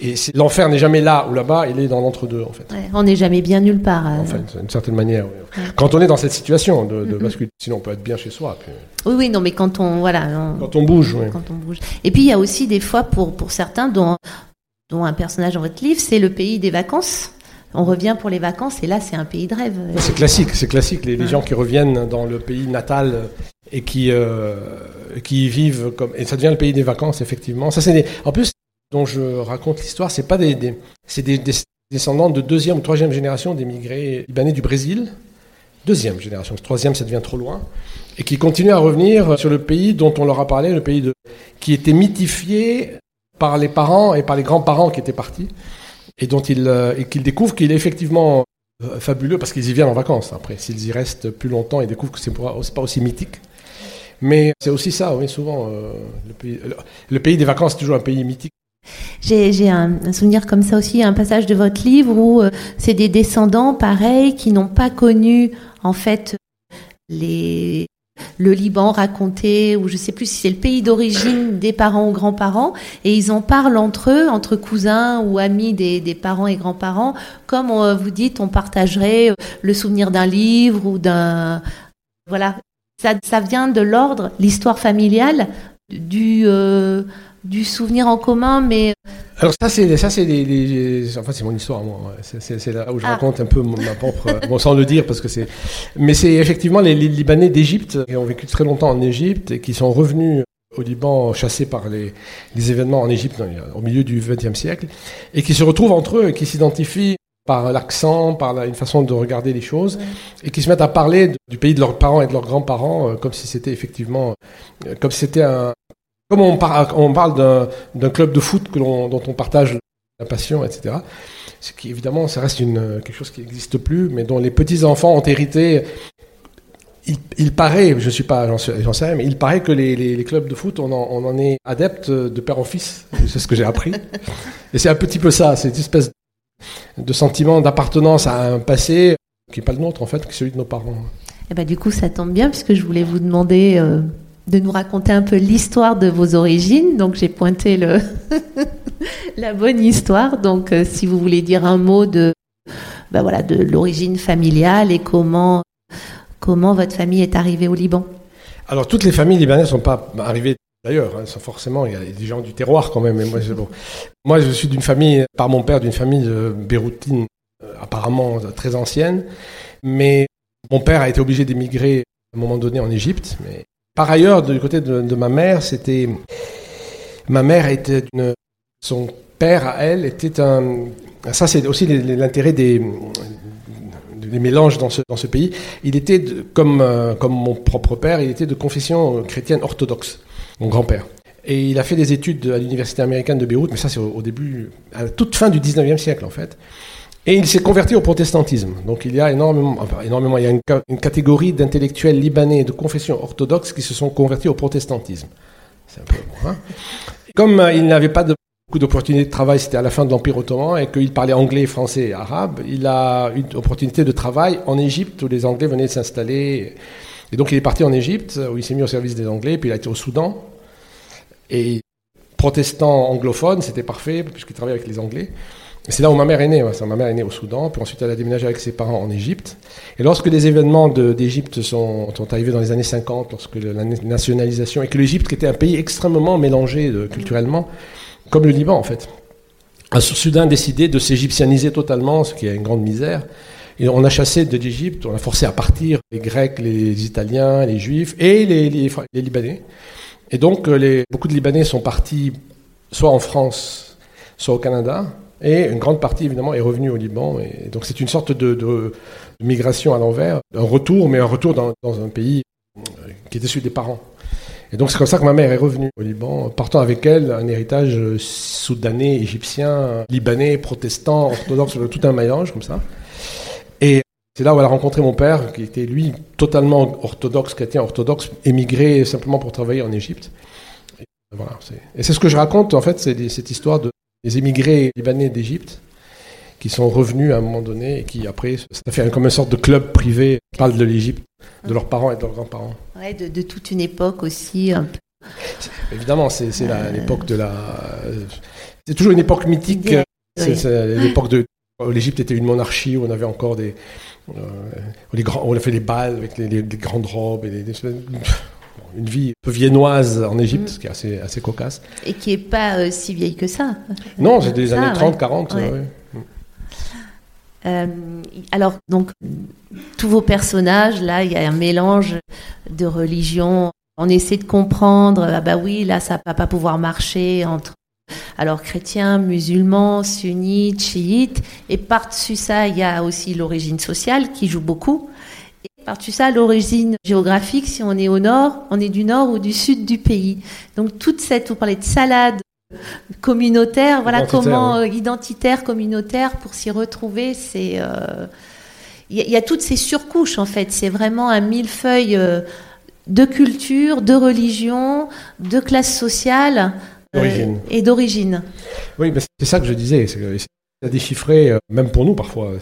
Et l'enfer n'est jamais là ou là-bas, il est dans l'entre-deux, en fait. Ouais, on n'est jamais bien nulle part. Euh... En fait, d'une certaine manière. Oui. Ouais. Quand on est dans cette situation de, de mm -hmm. bascule, sinon on peut être bien chez soi. Puis... Oui, oui, non, mais quand on, voilà. On... Quand on bouge, oui. Quand on bouge. Et puis il y a aussi des fois, pour, pour certains, dont, dont un personnage dans votre livre, c'est le pays des vacances on revient pour les vacances et là c'est un pays de rêve. C'est classique, c'est classique. Les, les, gens qui reviennent dans le pays natal et qui euh, qui vivent comme et ça devient le pays des vacances effectivement. Ça c'est des... en plus dont je raconte l'histoire, c'est pas des, des c'est des, des, descendants de deuxième ou troisième génération d'émigrés libanais du Brésil. Deuxième génération, troisième ça devient trop loin et qui continuent à revenir sur le pays dont on leur a parlé, le pays de qui était mythifié par les parents et par les grands-parents qui étaient partis et dont ils euh, et qu'ils découvrent qu'il est effectivement euh, fabuleux parce qu'ils y viennent en vacances. Après, s'ils y restent plus longtemps, ils découvrent que c'est pas aussi mythique. Mais c'est aussi ça, oui, souvent. Euh, le, pays, le, pays, des vacances, c'est toujours un pays mythique. J'ai un, un, souvenir comme ça aussi, un passage de votre livre où euh, c'est des descendants, pareils, qui n'ont pas connu, en fait, les, le Liban raconté, ou je ne sais plus si c'est le pays d'origine des parents ou grands-parents, et ils en parlent entre eux, entre cousins ou amis des, parents et grands-parents, comme on, vous dites, on partagerait euh, le souvenir d'un livre ou d'un... Voilà, ça, ça vient de l'ordre, l'histoire familiale, du... Euh, du souvenir en commun, mais alors ça c'est ça c'est des, enfin c'est mon histoire moi c'est là où je ah. raconte un peu ma propre bon sans le dire parce que c'est mais c'est effectivement les, les Libanais d'Égypte qui ont vécu très longtemps en Égypte et qui sont revenus au Liban chassés par les, les événements en Égypte au milieu du XXe siècle et qui se retrouvent entre eux et qui s'identifient par l'accent, par une façon de regarder les choses, et qui se mettent à parler du pays de leurs parents et de leurs grands-parents euh, comme si c'était effectivement, euh, comme si c'était un, comme on, parle d'un club de foot dont on partage la passion, etc. Ce qui évidemment, ça reste quelque chose qui n'existe plus, mais dont les petits enfants ont hérité. Il, paraît, je suis pas, j'en sais rien, mais il paraît que les, clubs de foot, on en, est adepte de père en fils. C'est ce que j'ai appris. Et c'est un petit peu ça, c'est une espèce de sentiment d'appartenance à un passé qui n'est pas le nôtre en fait, qui est celui de nos parents. Et eh ben, du coup, ça tombe bien puisque je voulais vous demander euh, de nous raconter un peu l'histoire de vos origines. Donc j'ai pointé le la bonne histoire. Donc euh, si vous voulez dire un mot de ben voilà de l'origine familiale et comment comment votre famille est arrivée au Liban. Alors toutes les familles libanaises ne sont pas arrivées D'ailleurs, hein, forcément, il y a des gens du terroir quand même. moi, je suis d'une famille, par mon père, d'une famille béroutine euh, apparemment très ancienne. Mais mon père a été obligé d'émigrer à un moment donné en Égypte. Par ailleurs, du côté de, ma mère, c'était ma mère était une, son père à elle était un. Ça, c'est aussi l'intérêt des, des mélanges dans ce, dans ce pays. Il était, comme, euh, comme mon propre père, il était de confession chrétienne orthodoxe mon grand-père. Et il a fait des études à l'université américaine de Beyrouth, mais ça c'est au, début, à la toute fin du 19e siècle en fait. Et il s'est converti au protestantisme. Donc il y a énormément, enfin, énormément il y a une, catégorie d'intellectuels libanais de confession orthodoxe qui se sont convertis au protestantisme. C'est un peu hein. Comme euh, il n'avait pas beaucoup d'opportunités de travail, c'était à la fin de l'Empire ottoman, et qu'il parlait anglais, français et arabe, il a eu une opportunité de travail en Égypte où les Anglais venaient s'installer. Et donc il est parti en Égypte, où il s'est mis au service des Anglais, puis il a été au Soudan. Et protestant anglophone, c'était parfait, puisqu'il travaillait avec les Anglais. C'est là où ma mère est née. Ma mère est née au Soudan, puis ensuite elle a déménagé avec ses parents en Égypte. Et lorsque les événements d'Égypte sont, arrivés dans les années 50, lorsque la nationalisation, et que l'Égypte, qui était un pays extrêmement mélangé de, culturellement, comme le Liban en fait, a soudain décidé de s'égyptianiser totalement, ce qui est une grande misère. Et on a chassé de l'Égypte, on a forcé à partir les Grecs, les Italiens, les Juifs et les, Libanais. Et donc, euh, beaucoup de Libanais sont partis soit en France, soit au Canada. Et une grande partie, évidemment, est revenue au Liban. Et donc, c'est une sorte de, migration à l'envers, un retour, mais un retour dans, un pays euh, qui était celui des parents. Et donc, c'est comme ça que ma mère est revenue au Liban, portant avec elle un héritage soudanais, égyptien, libanais, protestant, orthodoxe, tout un mélange comme ça. Et c'est là où elle a rencontré mon père, qui était lui totalement orthodoxe, chrétien orthodoxe, émigré simplement pour travailler en Égypte. Et voilà, c'est ce que je raconte en fait, c'est cette histoire de, des émigrés libanais d'Égypte qui sont revenus à un moment donné et qui après, ça fait comme une sorte de club privé qui parle de l'Égypte, de leurs parents et de leurs grands-parents. Ouais, de, toute une époque aussi. Évidemment, c'est l'époque de la. C'est toujours une époque mythique. C'est l'époque de L'Égypte était une monarchie où on avait encore des. Euh, les grands, on a fait des balles avec les, grandes robes et une vie un peu viennoise en Égypte, ce qui est assez, assez cocasse. Et qui n'est pas euh, si vieille que ça. Non, c'est des années 30, 40. Euh, alors, donc, tous vos personnages, là, il y a un mélange de religions. On essaie de comprendre, ah bah oui, là, ça ne va pas pouvoir marcher entre alors chrétiens, musulmans, sunnites, chiites, et par-dessus ça, il y a aussi l'origine sociale qui joue beaucoup. Par-dessus ça, l'origine géographique, si on est au nord, on est du nord ou du sud du pays. Donc toute cette, vous parlez de salade communautaire, voilà comment euh, identitaire, communautaire, pour s'y retrouver, c'est... Euh, il y, a toutes ces surcouches en fait, c'est vraiment un millefeuille euh, de culture, de religion, de classe sociale. Euh, et d'origine. Oui, c'est ça que je disais. C'est à déchiffrer, euh, même pour nous parfois.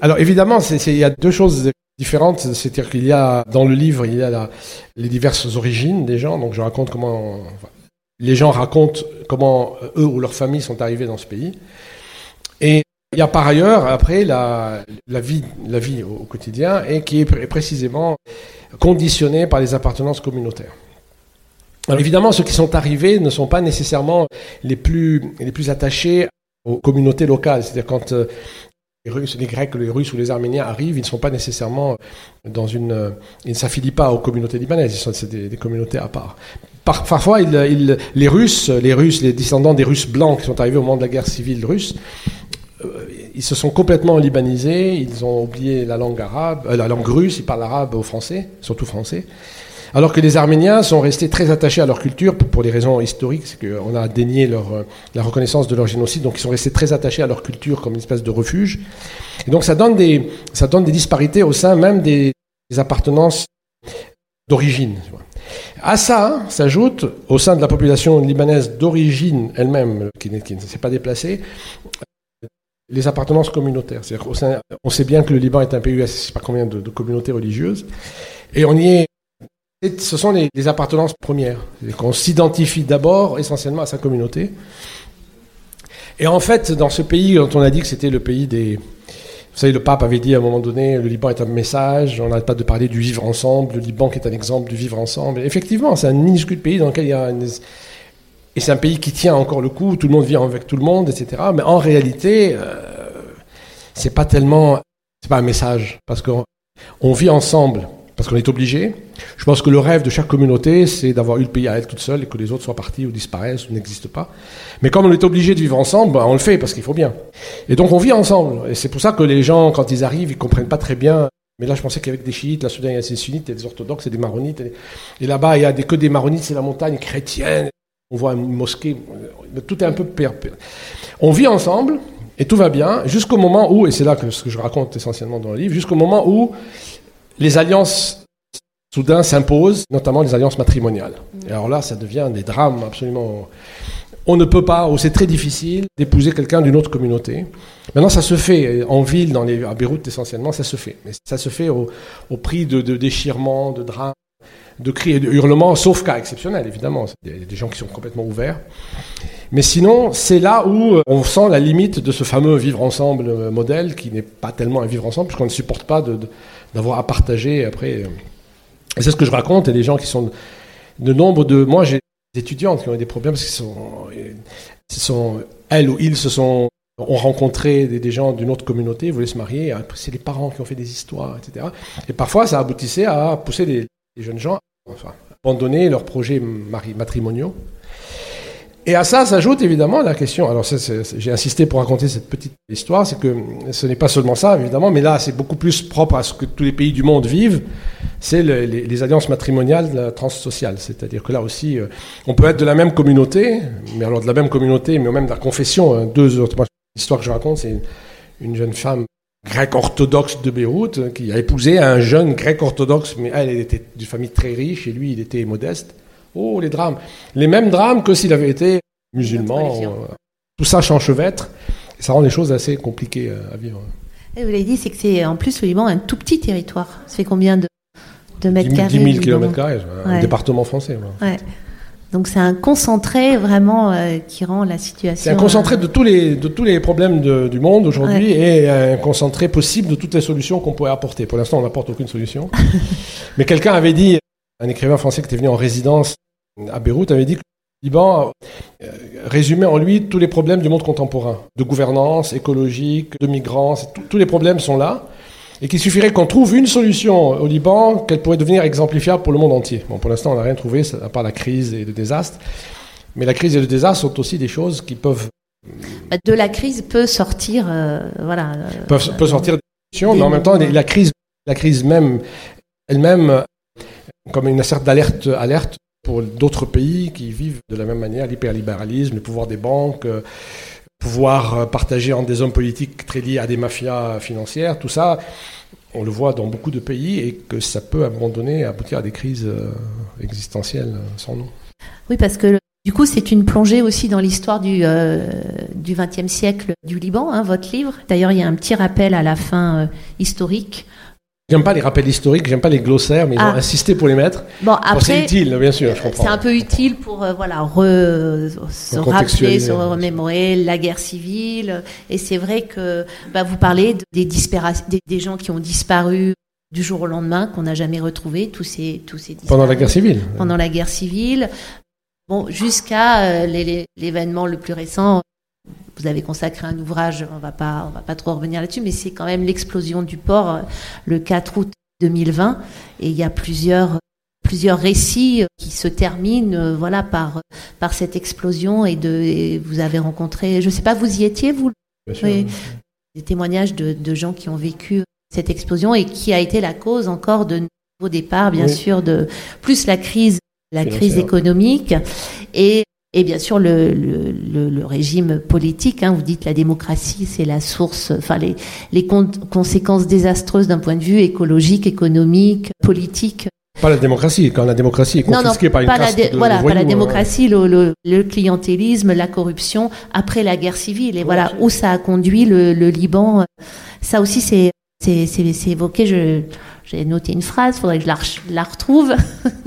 Alors évidemment, il y a deux choses différentes. C'est-à-dire qu'il y a dans le livre, il y a les diverses origines des gens. Donc je raconte comment les gens racontent comment euh, eux ou leurs familles sont arrivés dans ce pays. Et il y a par ailleurs, après, la, vie, la vie au, quotidien, et qui est précisément conditionnée par les appartenances communautaires. Alors évidemment, ceux qui sont arrivés ne sont pas nécessairement les plus, les plus attachés aux communautés locales. C'est-à-dire quand euh, les Russes, les Grecs, les Russes ou les Arméniens arrivent, ils ne sont pas nécessairement dans une, euh, ils ne s'affilient pas aux communautés libanaises. Ils sont des, communautés à part. parfois, les Russes, les Russes, les descendants des Russes blancs qui sont arrivés au moment de la guerre civile russe, euh, ils se sont complètement libanisés, ils ont oublié la langue arabe, euh, la langue russe, ils parlent arabe au français, surtout français. Alors que les Arméniens sont restés très attachés à leur culture pour des raisons historiques, c'est qu'on a dénié leur, euh, la reconnaissance de leur génocide, donc ils sont restés très attachés à leur culture comme une espèce de refuge. Et donc ça donne des, ça donne des disparités au sein même des, appartenances d'origine. À ça s'ajoute, au sein de la population libanaise d'origine elle-même, qui, qui ne s'est pas déplacée, les appartenances communautaires. on sait bien que le Liban est un pays où il y a je sais pas combien de, de communautés religieuses, et on y est ce sont les, appartenances premières. On s'identifie d'abord essentiellement à sa communauté. Et en fait, dans ce pays dont on a dit que c'était le pays des... Vous savez, le pape avait dit à un moment donné, le Liban est un message, on n'arrête pas de parler du vivre ensemble, le Liban qui est un exemple du vivre ensemble. effectivement, c'est un minuscule pays dans lequel il y a... Et c'est un pays qui tient encore le coup, tout le monde vit avec tout le monde, etc. Mais en réalité, euh, c'est pas tellement... C'est pas un message, parce qu'on vit ensemble parce qu'on est obligé. Je pense que le rêve de chaque communauté, c'est d'avoir eu le pays à elle toute seule et que les autres soient partis ou disparaissent ou n'existent pas. Mais comme on est obligé de vivre ensemble, ben, on le fait parce qu'il faut bien. Et donc on vit ensemble. Et c'est pour ça que les gens, quand ils arrivent, ils comprennent pas très bien. Mais là, je pensais qu'avec des chiites, la Soudan, il y a des sunnites, il y a des orthodoxes et des maronites. Et là-bas, il y a que des maronites, c'est la montagne chrétienne. On voit une mosquée. Tout est un peu perpé. On vit ensemble et tout va bien jusqu'au moment où, et c'est là que ce que je raconte essentiellement dans le livre, jusqu'au moment où les alliances soudain s'imposent, notamment les alliances matrimoniales. Et alors là, ça devient des drames absolument. On ne peut pas, ou c'est très difficile, d'épouser quelqu'un d'une autre communauté. Maintenant, ça se fait en ville, dans les, à Beyrouth essentiellement, ça se fait. Mais ça se fait au, prix de, déchirements, de drames, de cris et de hurlements, sauf cas exceptionnels, évidemment. Il y a des gens qui sont complètement ouverts. Mais sinon, c'est là où on sent la limite de ce fameux vivre ensemble euh, modèle, qui n'est pas tellement un vivre ensemble, puisqu'on ne supporte pas de d'avoir à partager après. Et c'est ce que je raconte, et des gens qui sont de nombre de. Moi, j'ai des étudiantes qui ont des problèmes parce sont, sont. Elles ou ils se sont ont rencontré des, gens d'une autre communauté, voulaient se marier, c'est les parents qui ont fait des histoires, etc. Et parfois, ça aboutissait à pousser les, jeunes gens à abandonner leurs projets matrimoniaux et à ça s'ajoute évidemment la question, alors j'ai insisté pour raconter cette petite histoire, c'est que ce n'est pas seulement ça évidemment, mais là c'est beaucoup plus propre à ce que tous les pays du monde vivent, c'est les, alliances matrimoniales transsociales. C'est-à-dire que là aussi, euh, on peut être de la même communauté, mais alors de la même communauté, mais même de la confession. Hein, deux autres. L'histoire que je raconte, c'est une, jeune femme grecque orthodoxe de Beyrouth euh, qui a épousé un jeune grec orthodoxe, mais elle, elle était d'une famille très riche et lui, il était modeste. Oh, les drames. Les mêmes drames que s'il avait été musulman. Euh, tout ça s'enchevêtre. Et ça rend les choses assez compliquées euh, à vivre. Et vous l'avez dit, c'est que c'est en plus le Liban un tout petit territoire. Ça fait combien de, de mètres carrés 10 000 km, un département français. Ouais. Donc c'est un concentré vraiment euh, qui rend la situation. C'est un concentré de tous les de tous les problèmes du monde aujourd'hui et un concentré possible de toutes les solutions qu'on pourrait apporter. Pour l'instant, on n'apporte aucune solution. Mais quelqu'un avait dit, un écrivain français qui était venu en résidence à Beyrouth avait dit que le Liban euh, résumait en lui tous les problèmes du monde contemporain, de gouvernance, écologique, de migrants, tous les problèmes sont là, et qu'il suffirait qu'on trouve une solution au Liban, qu'elle pourrait devenir exemplifiable pour le monde entier. Bon, pour l'instant, on n'a rien trouvé, à part la crise et le désastre, mais la crise et le désastre sont aussi des choses qui peuvent... Bah, de la crise peut sortir, euh, voilà... Peut, peut sortir des solutions, mais en même temps, la crise, la crise même, elle-même, comme une sorte d'alerte alerte pour d'autres pays qui vivent de la même manière l'hyperlibéralisme, le pouvoir des banques, euh, pouvoir euh, partager entre des hommes politiques très liés à des mafias financières, tout ça, on le voit dans beaucoup de pays et que ça peut abandonner, aboutir à des crises euh, existentielles sans nom. Oui, parce que du coup, c'est une plongée aussi dans l'histoire du XXe siècle du Liban, hein, votre livre. D'ailleurs, il y a un petit rappel à la fin historique J'aime pas les rappels historiques, j'aime pas les glossaires, mais ils ont ah. insisté pour les mettre. Bon, après, c'est utile, bien sûr, je comprends. C'est un peu utile pour euh, voilà se rappeler, se remémorer la guerre civile. Et c'est vrai que bah, vous parlez des, des, des, gens qui ont disparu du jour au lendemain, qu'on n'a jamais retrouvés, tous ces tous ces pendant la guerre civile. Pendant la guerre civile. Bon, jusqu'à euh, l'événement le plus récent, vous avez consacré un ouvrage, on va pas, on va pas trop revenir là-dessus, mais c'est quand même l'explosion du port euh, le 4 août 2020, et il y a plusieurs plusieurs récits euh, qui se terminent euh, voilà par par cette explosion et de vous avez rencontré je sais pas vous y étiez vous? Bien sûr. des témoignages de, gens qui ont vécu cette explosion et qui a été la cause encore de nouveaux départs, bien sûr, de plus la crise, la crise économique. Et et bien sûr le, le, le, régime politique. Hein, vous dites la démocratie, c'est la source, enfin les, les conséquences désastreuses d'un point de vue écologique, économique, politique. Pas la démocratie, quand la démocratie est confisquée par une pas caste la de Voilà, pas la démocratie, le, le, clientélisme, la corruption, après la guerre civile. Et voilà où ça a conduit le, Liban. Ça aussi, c'est c'est évoqué. Je j'ai noté une phrase, faudrait que je la, la retrouve.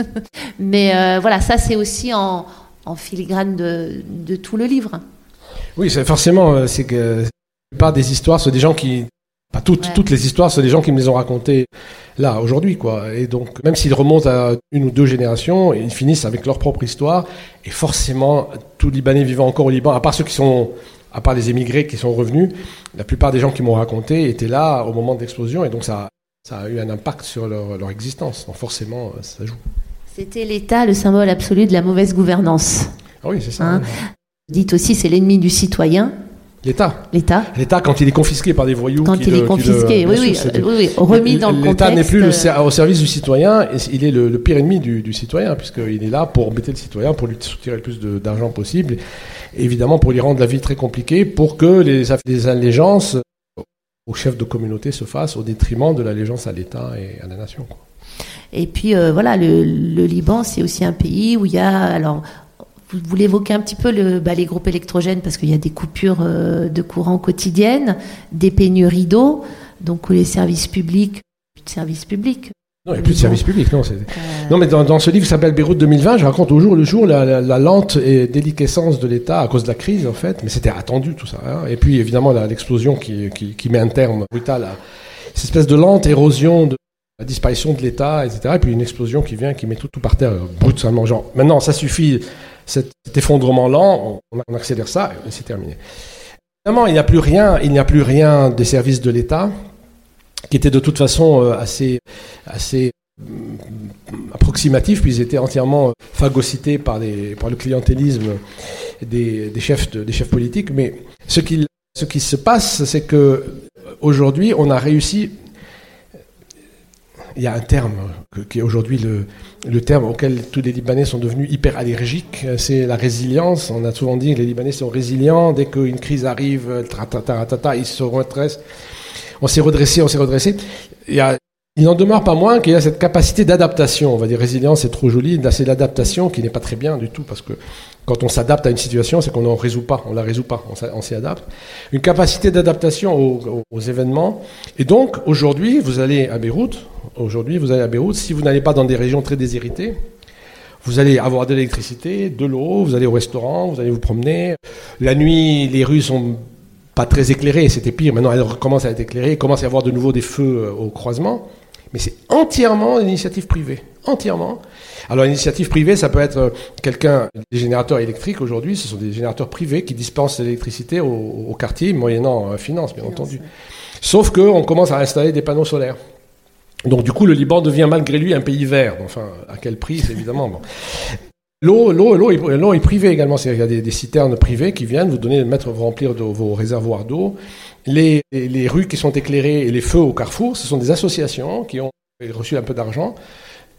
Mais euh, voilà, ça c'est aussi en, en filigrane de, de, tout le livre. Oui, forcément, euh, c'est que la plupart des histoires, c'est des gens qui, pas toutes, toutes les histoires, c'est des gens qui me les ont racontées là, aujourd'hui, quoi. Et donc, même s'ils remontent à une ou deux générations, ils finissent avec leur propre histoire. Et forcément, tout Libanais vivant encore au Liban, à part ceux qui sont, à part les émigrés qui sont revenus, la plupart des gens qui m'ont raconté étaient là au moment de l'explosion. Et donc, ça, ça a eu un impact sur leur, leur existence. Donc, forcément, ça joue. C'était l'État, le symbole absolu de la mauvaise gouvernance. Ah oui, c'est ça. Hein Dites aussi, c'est l'ennemi du citoyen. L'État. L'État. L'État, quand il est confisqué par des voyous. Quand il est confisqué, oui, oui, oui, remis dans le contexte. L'État n'est plus au service du citoyen, il est le, pire ennemi du, citoyen, puisqu'il est là pour embêter le citoyen, pour lui soutirer le plus d'argent possible, évidemment pour lui rendre la vie très compliquée, pour que les, les allégeances aux chefs de communauté se fassent au détriment de l'allégeance à l'État et à la nation. Et puis euh, voilà, le, Liban, c'est aussi un pays où il y a, alors vous, voulez évoquer un petit peu le, bah, les groupes électrogènes parce qu'il y a des coupures euh, de courant quotidiennes, des pénuries d'eau, donc où les services publics, plus de services publics. Non, il n'y a plus de services publics, non. Euh, non, mais dans, ce livre qui s'appelle Beyrouth 2020, je raconte au jour le jour la, lente et déliquescence de l'État à cause de la crise, en fait. Mais c'était attendu, tout ça. Hein. Et puis, évidemment, l'explosion qui, qui, qui, met un terme brutal à cette espèce de lente érosion de, la disparition de l'État, etc. Et puis une explosion qui vient, qui met tout, tout par terre, brutalement. Genre, maintenant, ça suffit, cet, effondrement lent, on, accélère ça et c'est terminé. Évidemment, il n'y a plus rien, il n'y a plus rien des services de l'État, qui étaient de toute façon euh, assez, assez mm, approximatifs, puis ils étaient entièrement phagocytés par, les, par le clientélisme des, des chefs, des chefs politiques. Mais ce qui, ce qui se passe, c'est que aujourd'hui, on a réussi il y a un terme qui est aujourd'hui le, terme auquel tous les Libanais sont devenus hyper allergiques, c'est la résilience. On a souvent dit que les Libanais sont résilients, dès qu'une crise arrive, ils se redressent. On s'est redressé, on s'est redressé. Il, il n'en demeure pas moins qu'il y a cette capacité d'adaptation. On va dire résilience, c'est trop joli. C'est l'adaptation qui n'est pas très bien du tout parce que quand on s'adapte à une situation, c'est qu'on n'en résout pas, on la résout pas, on s'y adapte. Une capacité d'adaptation aux, événements. Et donc, aujourd'hui, vous allez à Beyrouth, aujourd'hui, vous allez à Beyrouth, si vous n'allez pas dans des régions très déshéritées, vous allez avoir de l'électricité, de l'eau, vous allez au restaurant, vous allez vous promener. La nuit, les rues sont pas très éclairées, c'était pire, maintenant elles commencent à être éclairées, il commence à y avoir de nouveau des feux euh, au croisement, mais c'est entièrement une initiative privée, entièrement. Alors l'initiative privée, ça peut être euh, quelqu'un, des générateurs électriques aujourd'hui, ce sont des générateurs privés qui dispensent l'électricité au, quartier, moyennant euh, finance, bien entendu. Sauf qu'on commence à installer des panneaux solaires. Donc du coup, le Liban devient malgré lui un pays vert. Enfin, à quel prix, c'est évidemment. Bon. L'eau, l'eau, l'eau, est privée également. Il y a des, citernes privées qui viennent vous donner, mettre, vous remplir de vos réservoirs d'eau. Les, les, rues qui sont éclairées et les feux au carrefour, ce sont des associations qui ont reçu un peu d'argent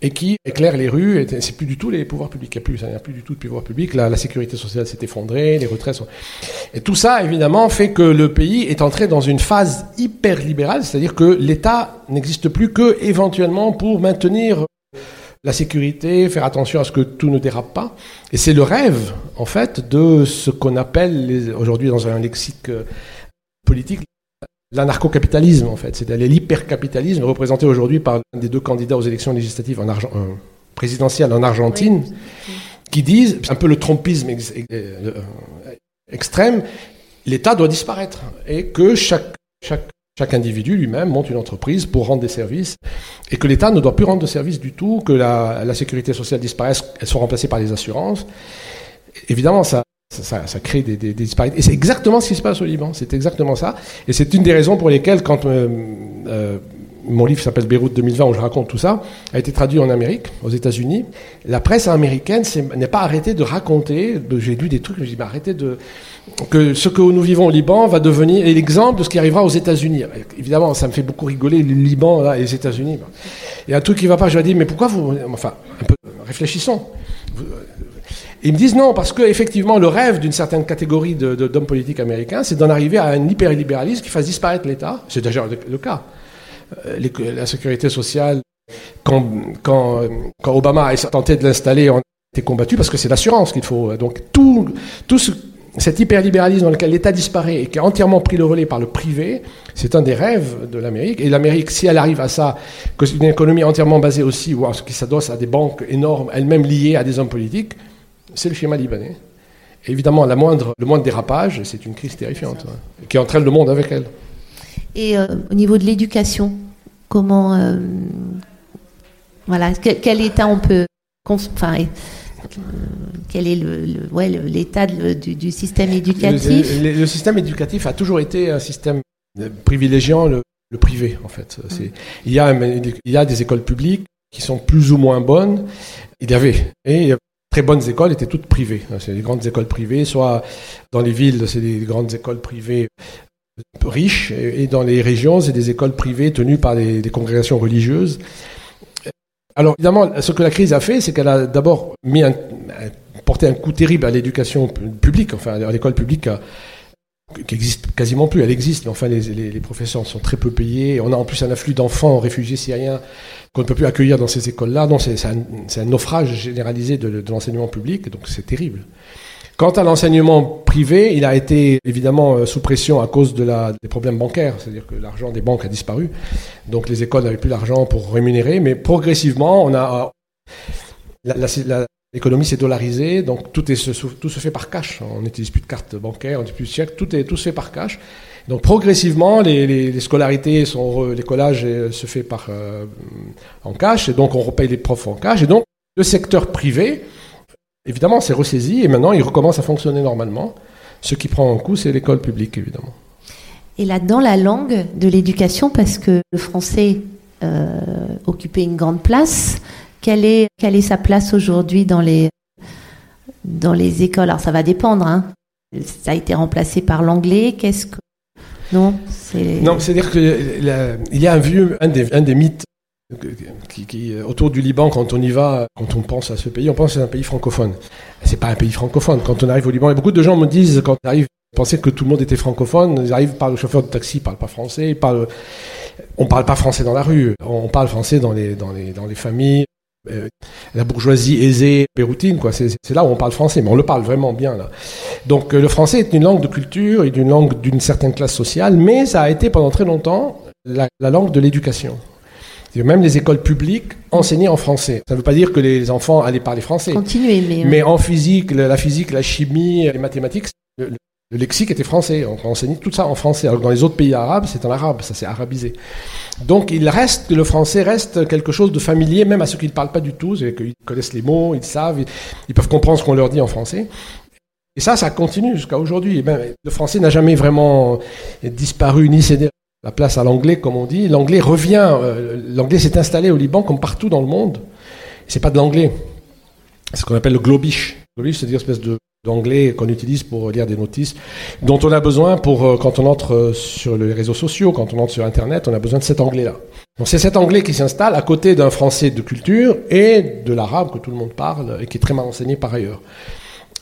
et qui éclairent les rues. Et c'est plus du tout les pouvoirs publics. Il n'y a plus, a plus du tout de pouvoir public. La, la sécurité sociale s'est effondrée, les retraites sont... Et tout ça, évidemment, fait que le pays est entré dans une phase hyper libérale, c'est-à-dire que l'État n'existe plus que éventuellement pour maintenir la sécurité, faire attention à ce que tout ne dérape pas. Et c'est le rêve, en fait, de ce qu'on appelle aujourd'hui dans un lexique euh, politique l'anarcho-capitalisme, en fait. C'est-à-dire l'hypercapitalisme représenté aujourd'hui par un des deux candidats aux élections législatives en Argent, euh, présidentielles en Argentine, qui disent, un peu le trompisme euh, extrême, l'État doit disparaître et que chaque, chaque, chaque individu lui-même monte une entreprise pour rendre des services et que l'État ne doit plus rendre de services du tout, que la, la sécurité sociale disparaisse, elles sont remplacées par les assurances. Évidemment, ça, ça, crée des, disparités. Et c'est exactement ce qui se passe au Liban. C'est exactement ça. Et c'est une des raisons pour lesquelles, quand euh, euh mon livre s'appelle Beyrouth 2020 où je raconte tout ça, a été traduit en Amérique, aux États-Unis. La presse américaine n'est pas arrêtée de raconter, j'ai lu des trucs, je dis, mais arrêtez de, que ce que nous vivons au Liban va devenir l'exemple de ce qui arrivera aux États-Unis. Évidemment, ça me fait beaucoup rigoler le Liban là, et les États-Unis. Il y a un truc qui ne va pas. Je leur dis, mais pourquoi vous. Enfin, un peu, réfléchissons. Ils me disent non, parce que effectivement, le rêve d'une certaine catégorie d'hommes politiques américains, c'est d'en arriver à un hyper-libéralisme qui fasse disparaître l'État. C'est déjà le, cas. Euh, la sécurité sociale, quand, Obama a tenté de l'installer, on a été combattu parce que c'est l'assurance qu'il faut. Donc tout, tout ce cet hyperlibéralisme dans lequel l'État disparaît et qui a entièrement pris le relais par le privé, c'est un des rêves de l'Amérique. Et l'Amérique, si elle arrive à ça, que c'est une économie entièrement basée aussi, ou qui s'adosse à des banques énormes, elles-mêmes liées à des hommes politiques, c'est le schéma libanais. évidemment, la moindre, le moindre dérapage, c'est une crise terrifiante, hein, qui entraîne le monde avec elle. Et euh, au niveau de l'éducation, comment. Euh, voilà, quel, état on peut. Enfin, quel est l'état le, du, système éducatif? Le, système éducatif a toujours été un système privilégiant le, privé, en fait. Mm. Il, y a, il y a des écoles publiques qui sont plus ou moins bonnes. Il y avait. Et très bonnes écoles étaient toutes privées. C'est des grandes écoles privées, soit dans les villes, c'est des grandes écoles privées riches, et dans les régions, c'est des écoles privées tenues par des congrégations religieuses. Alors évidemment, ce que la crise a fait, c'est qu'elle a d'abord mis porté un coup terrible à l'éducation publique, enfin à l'école publique qui existe quasiment plus. Elle existe, mais enfin les, professeurs sont très peu payés. On a en plus un afflux d'enfants réfugiés syriens qu'on ne peut plus accueillir dans ces écoles-là. Non, c'est un, naufrage généralisé de l'enseignement public, donc c'est terrible. Quant à l'enseignement privé, il a été évidemment euh, sous pression à cause de la, des problèmes bancaires, c'est-à-dire que l'argent des banques a disparu. Donc les écoles n'avaient plus d'argent pour rémunérer, mais progressivement, on a l'économie s'est dollarisée, donc tout, se fait par cash. On n'utilise plus de cartes bancaires, on n'utilise plus de tout, tout se fait par cash. Donc progressivement, les, les, scolarités, sont, l'écolage euh, se fait par, euh, en cash, et donc on repaye les profs en cash, et donc le secteur privé Évidemment, c'est ressaisi et maintenant il recommence à fonctionner normalement. Ce qui prend un coup, c'est l'école publique, évidemment. Et là, dans la langue de l'éducation, parce que le français euh, occupait une grande place, quelle est, quelle est sa place aujourd'hui dans les, dans les écoles? Alors, ça va dépendre. Hein. Ça a été remplacé par l'anglais. Qu'est-ce que. Non. Non, c'est-à-dire qu'il y a un vieux, un des, un des mythes qui, euh, autour du Liban, quand on y va, quand on pense à ce pays, on pense à un pays francophone. C'est pas un pays francophone. Quand on arrive au Liban, et beaucoup de gens me disent, quand on arrive, pensaient que tout le monde était francophone, ils arrivent par le chauffeur de taxi, ils parlent pas français, ils parlent, on parle pas français dans la rue, on parle français dans les, dans les, dans les familles. Euh, la bourgeoisie aisée, péroutine, quoi. C'est là où on parle français, mais on le parle vraiment bien là. Donc euh, le français est une langue de culture et une langue d'une certaine classe sociale, mais ça a été pendant très longtemps la langue de l'éducation. Même les écoles publiques enseignaient en français. Ça ne veut pas dire que les enfants allaient parler français. Continuez, mais. Mais en physique, la physique, la chimie, les mathématiques, le, lexique était français. On enseignait tout ça en français. Alors que dans les autres pays arabes, c'est en arabe, ça s'est arabisé. Donc il reste, le français reste quelque chose de familier, même à ceux qui ne parlent pas du tout. C'est qu'ils connaissent les mots, ils savent, ils, peuvent comprendre ce qu'on leur dit en français. Et ça, ça continue jusqu'à aujourd'hui. Le français n'a jamais vraiment disparu ni cédé la place à l'anglais, comme on dit. L'anglais revient, euh, l'anglais s'est installé au Liban comme partout dans le monde. C'est pas de l'anglais, c'est ce qu'on appelle le globish. Le globish, c'est une espèce de d'anglais qu'on utilise pour lire des notices, dont on a besoin pour euh, quand on entre euh, sur les réseaux sociaux, quand on entre sur Internet, on a besoin de cet anglais-là. Donc c'est cet anglais qui s'installe à côté d'un français de culture et de l'arabe que tout le monde parle et qui est très mal enseigné par ailleurs.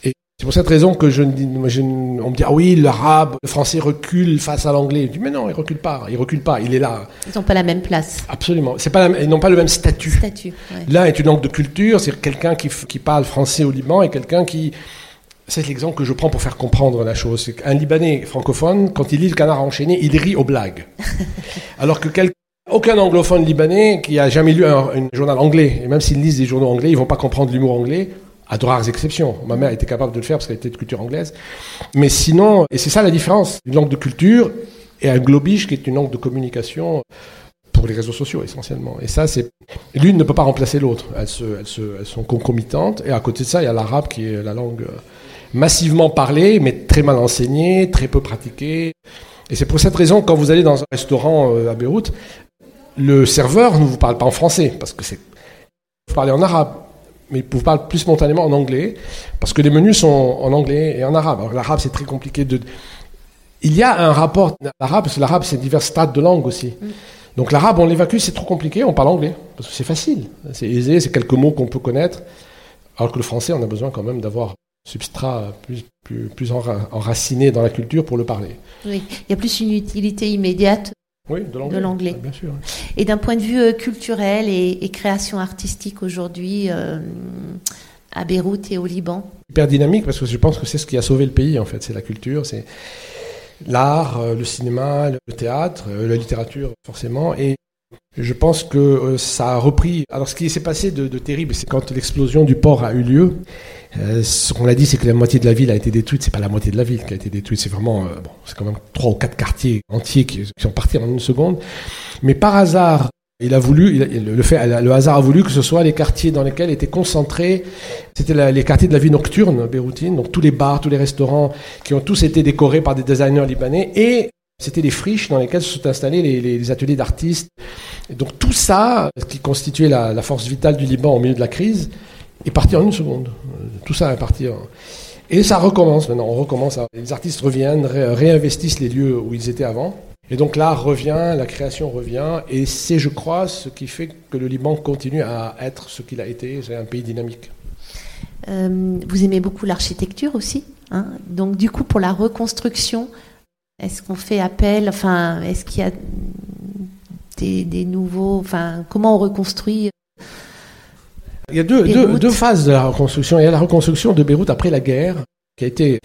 C'est pour cette raison que je, je, on me dit ah oui l'arabe, le français recule face à l'anglais. Je dis mais non, il recule pas, il recule pas, il est là. Ils n'ont pas la même place. Absolument, c'est pas ils n'ont pas le même statut. statut L'un est une langue de culture, c'est quelqu'un qui, qui parle français au Liban et quelqu'un qui c'est l'exemple que je prends pour faire comprendre la chose. Qu'un Libanais francophone, quand il lit le canard enchaîné, il rit aux blagues. Alors que aucun anglophone libanais qui a jamais lu un, un journal anglais, et même s'ils lisent des journaux anglais, ils vont pas comprendre l'humour anglais à de rares exceptions. Ma mère était capable de le faire parce qu'elle était de culture anglaise. Mais sinon, et c'est ça la différence, une langue de culture et un globish qui est une langue de communication pour les réseaux sociaux essentiellement. Et ça, c'est l'une ne peut pas remplacer l'autre. Elles, elles, sont concomitantes. Et à côté de ça, il y a l'arabe qui est la langue euh, massivement parlée, mais très mal enseignée, très peu pratiquée. Et c'est pour cette raison, quand vous allez dans un restaurant euh, à Beyrouth, le serveur ne vous parle pas en français, parce que c'est. Vous parlez en arabe, mais il vous parle plus spontanément en anglais, parce que les menus sont en anglais et en arabe. Alors l'arabe, c'est très compliqué de. Il y a un rapport. L'arabe, parce que l'arabe, c'est divers strates de langue aussi. Mm. Donc l'arabe, on l'évacue, c'est trop compliqué, on parle anglais, parce que c'est facile, c'est aisé, c'est quelques mots qu'on peut connaître. Alors que le français, on a besoin quand même d'avoir substrat plus, plus, plus enraciné dans la culture pour le parler. Oui, il y a plus une utilité immédiate oui, de l'anglais. Bien sûr. Et d'un point de vue euh, culturel et, création artistique aujourd'hui, euh, à Beyrouth et au Liban Hyper dynamique parce que je pense que c'est ce qui a sauvé le pays en fait, c'est la culture, c'est l'art, euh, le cinéma, le théâtre, la littérature forcément. Et je pense que ça a repris. Alors ce qui s'est passé de, de terrible, c'est quand l'explosion du port a eu lieu. Euh, ce qu'on a dit, c'est que la moitié de la ville a été détruite. C'est pas la moitié de la ville qui a été détruite. C'est vraiment, euh, bon, c'est quand même trois ou quatre quartiers entiers qui, sont partis en une seconde. Mais par hasard, il a voulu, le, hasard a voulu que ce soit les quartiers dans lesquels étaient concentrés, c'était les quartiers de la vie nocturne béroutine, donc tous les bars, tous les restaurants qui ont tous été décorés par des designers libanais et c'était les friches dans lesquelles se sont installés les, ateliers d'artistes. donc tout ça, qui constituait la, force vitale du Liban au milieu de la crise, est parti en une seconde. Tout ça est parti. Et ça recommence maintenant. On recommence. Les artistes reviennent, réinvestissent les lieux où ils étaient avant. Et donc l'art revient, la création revient. Et c'est, je crois, ce qui fait que le Liban continue à être ce qu'il a été. C'est un pays dynamique. Euh, vous aimez beaucoup l'architecture aussi. Hein donc du coup, pour la reconstruction, est-ce qu'on fait appel Enfin, est-ce qu'il y a des, des nouveaux Enfin, comment on reconstruit il y a deux, deux, phases de la reconstruction. Il y a la reconstruction de Beyrouth après la guerre, qui a été.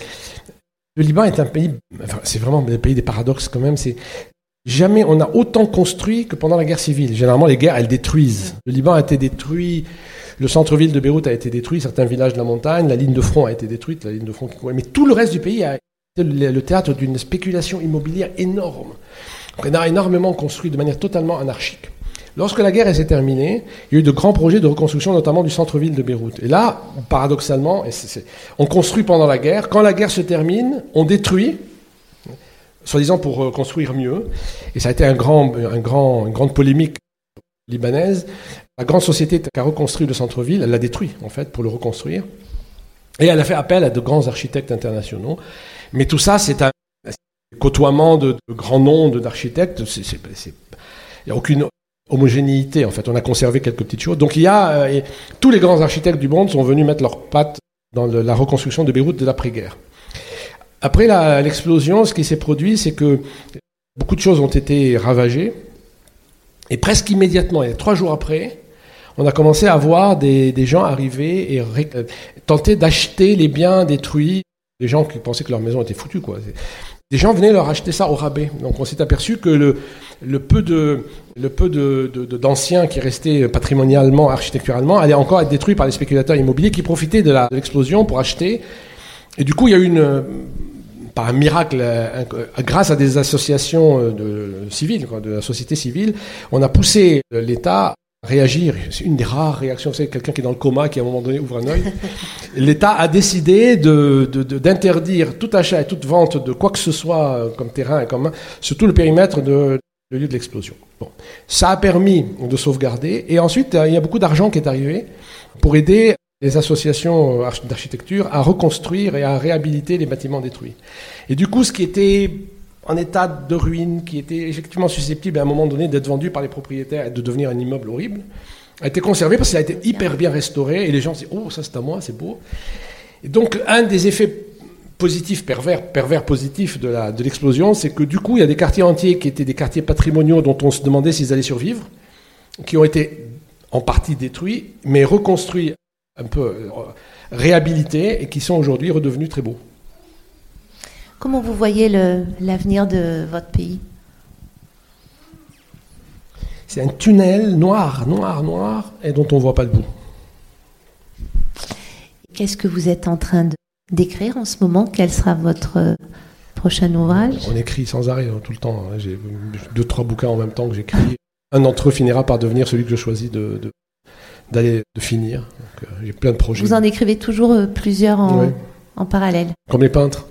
Le Liban est un pays. Enfin, c'est vraiment un pays des paradoxes quand même. C'est jamais on a autant construit que pendant la guerre civile. Généralement, les guerres, elles détruisent. Le Liban a été détruit. Le centre-ville de Beyrouth a été détruit, certains villages de la montagne, la ligne de front a été détruite, la ligne de front Mais tout le reste du pays a été le théâtre d'une spéculation immobilière énorme. On a énormément construit de manière totalement anarchique. Lorsque la guerre s'est terminée, il y a eu de grands projets de reconstruction, notamment du centre-ville de Beyrouth. Et là, paradoxalement, on construit pendant la guerre. Quand la guerre se termine, on détruit, soi-disant pour construire mieux. Et ça a été une grande polémique libanaise. La grande société qui a reconstruit le centre-ville, elle l'a détruit, en fait, pour le reconstruire. Et elle a fait appel à de grands architectes internationaux. Mais tout ça, c'est un côtoiement de, de grands noms d'architectes. Il n'y a aucune homogénéité. En fait, on a conservé quelques petites choses. Donc il y a euh, tous les grands architectes du monde sont venus mettre leurs pattes dans la reconstruction de Beyrouth de l'après-guerre. Après l'explosion, ce qui s'est produit, c'est que beaucoup de choses ont été ravagées. Et presque immédiatement, et trois jours après, on a commencé à voir des, gens arriver et euh, tenter d'acheter les biens détruits. Des gens qui pensaient que leur maison était foutue, quoi. Des gens venaient leur acheter ça au rabais. Donc on s'est aperçu que le, peu de d'anciens qui restaient patrimonialement, architecturalement, allaient encore être détruits par les spéculateurs immobiliers qui profitaient de l'explosion pour acheter. Et du coup, il y a eu une, par un miracle, grâce à des associations euh, de, civiles, de la société civile, on a poussé l'État réagir. C'est une des rares réactions. C'est quelqu'un qui est dans le coma, qui à un moment donné ouvre un œil. L'État a décidé d'interdire tout achat et toute vente de quoi que ce soit euh, comme terrain et comme sur tout le périmètre de lieu de l'explosion. Bon. Ça a permis de sauvegarder. Et ensuite, euh, il y a beaucoup d'argent qui est arrivé pour aider les associations euh, d'architecture à reconstruire et à réhabiliter les bâtiments détruits. Et du coup, ce qui était en état de ruine, qui était effectivement susceptible à un moment donné d'être vendu par les propriétaires et de devenir un immeuble horrible, a été conservé parce qu'il a été hyper bien restauré et les gens se disent Oh, ça c'est à moi, c'est beau. Et donc, un des effets positifs, pervers, pervers positif de, la, de l'explosion, c'est que du coup, il y a des quartiers entiers qui étaient des quartiers patrimoniaux dont on se demandait s'ils allaient survivre, qui ont été en partie détruits, mais reconstruits, un peu euh, réhabilités, et qui sont aujourd'hui redevenus très beaux. Comment vous voyez l'avenir de votre pays? C'est un tunnel noir, noir, noir, et dont on ne voit pas le bout. Qu'est-ce que vous êtes en train d'écrire en ce moment? Quel sera votre prochain ouvrage? On écrit sans arrêt, hein, tout le temps. Hein. J'ai deux, trois bouquins en même temps que j'écris. Un d'entre eux finira par devenir celui que je choisis de, d'aller de finir. Euh, j'ai plein de projets. Vous en écrivez toujours euh, plusieurs en, en parallèle Comme les peintres.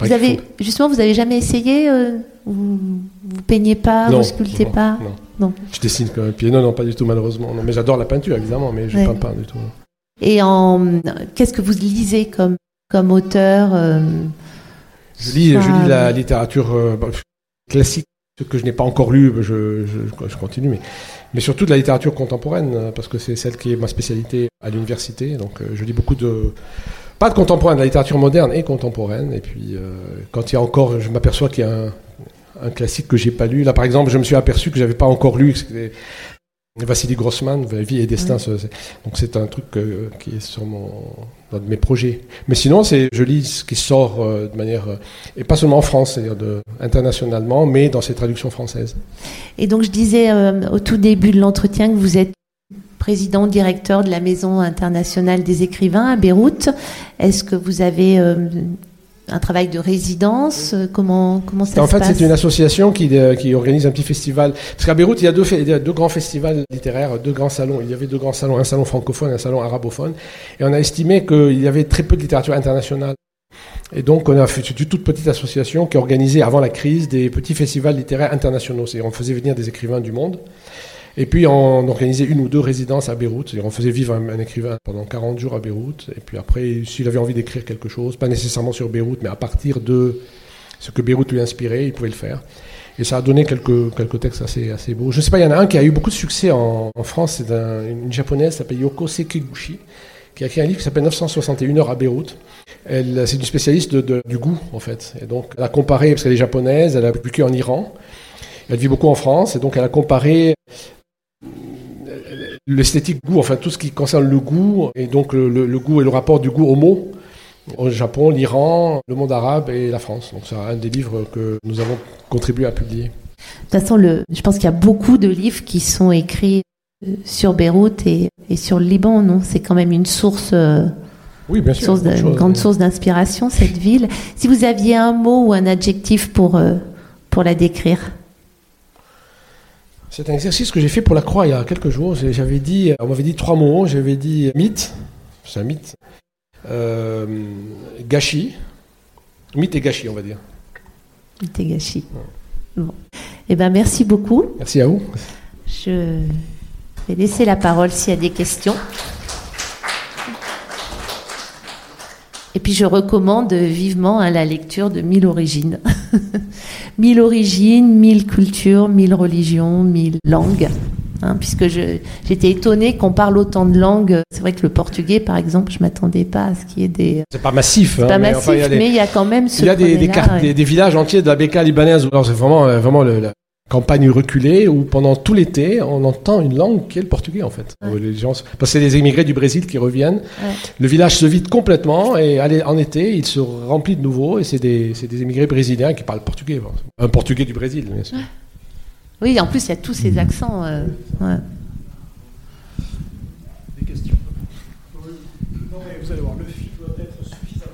Vous avez, justement, vous avez jamais essayé euh, Vous, vous peignez pas, vous sculptez pas non. Non. Je dessine comme un pied. Non, non, pas du tout, malheureusement. Non, mais j'adore la peinture, évidemment, mais je ne Ouais. peins pas du tout. Et en qu'est-ce que vous lisez comme comme auteur euh, Je lis, je lis la littérature euh, bah, classique, ce que je n'ai pas encore lu, je, je, je continue, mais, mais surtout de la littérature contemporaine, parce que c'est celle qui est ma spécialité à l'université. Donc je lis beaucoup de. Pas de contemporaine, de la littérature moderne et contemporaine. Et puis euh, quand il y a encore, je m'aperçois qu'il y a un, un classique que j'ai pas lu. Là par exemple, je me suis aperçu que j'avais pas encore lu. Vassili Grossman, Vie et Destin. Donc c'est un truc euh, qui est sur mon, dans mes projets. Mais sinon, c'est, je lis ce qui sort euh, de manière, euh, et pas seulement en France, c'est-à-dire de, internationalement, mais dans ces traductions françaises. Et donc je disais euh, au tout début de l'entretien que vous êtes président directeur de la Maison internationale des écrivains à Beyrouth. Est-ce que vous avez euh, un travail de résidence? Euh, Comment comment ça en se fait, passe? c'est une association qui, euh, qui organise un petit festival. Parce qu'à Beyrouth, il y a deux, fe- il y a deux grands festivals littéraires, deux grands salons. Il y avait deux grands salons, un salon francophone et un salon arabophone. Et on a estimé qu'il y avait très peu de littérature internationale. Et donc, on a fait une toute petite association qui organisait, avant la crise, des petits festivals littéraires internationaux. C'est-à-dire, on faisait venir des écrivains du monde. Et puis, on organisait une ou deux résidences à Beyrouth. On faisait vivre un, écrivain pendant 40 jours à Beyrouth. Et puis après, s'il avait envie d'écrire quelque chose, pas nécessairement sur Beyrouth, mais à partir de ce que Beyrouth lui inspirait, il pouvait le faire. Et ça a donné quelques, quelques textes assez, assez beaux. Je ne sais pas, il y en a un qui a eu beaucoup de succès en, France. C'est un- une japonaise s'appelle Yoko Sekiguchi, qui a écrit un livre qui s'appelle 961 heures à Beyrouth. C'est une spécialiste du goût, en fait. Et donc, elle a comparé, parce qu'elle est japonaise, elle a vécu en Iran. Elle vit beaucoup en France. Et donc, elle a comparé l'esthétique goût, enfin tout ce qui concerne le goût, et donc le, le- le goût et le rapport du goût au mot, au Japon, l'Iran, le monde arabe et la France. Donc c'est un des livres que nous avons contribué à publier. De toute façon, le, je pense qu'il y a beaucoup de livres qui sont écrits euh, sur Beyrouth et, et sur le Liban, non? C'est quand même une source, euh, Oui, bien sûr. une grande source d'inspiration, cette ville. Si vous aviez un mot ou un adjectif pour, euh, pour la décrire? C'est un exercice que j'ai fait pour la Croix il y a quelques jours. J'avais dit, on m'avait dit trois mots. J'avais dit mythe, c'est un mythe, euh, gâchis, mythe et gâchis, on va dire. Itegashi. Bon. Eh ben, merci beaucoup. Merci à vous. Je vais laisser la parole s'il y a des questions. Et puis je recommande vivement hein, la lecture de Mille origines. mille origines, mille cultures, mille religions, mille langues. Hein, puisque j'étais étonnée qu'on parle autant de langues. C'est vrai que le portugais, par exemple, je m'attendais pas à ce qu'il y ait des. C'est pas massif. C'est hein, pas mais massif, enfin, il y a des- mais il y a quand même ce. Il y a des, des, côté-là, cartes- ouais. des, des villages entiers de la Beka libanaise. C'est vraiment, euh, vraiment le- campagne reculée où pendant tout l'été, on entend une langue qui est le portugais en fait. Ouais. Où les gens, parce que c'est les émigrés du Brésil qui reviennent. Ouais. Le village se vide complètement et allez, en été, il se remplit de nouveau et c'est des, c'est des émigrés brésiliens qui parlent portugais. Un portugais du Brésil, bien sûr. Oui, en plus, il y a tous ces accents. euh, ouais. Des questions Vous allez voir, le film doit être suffisamment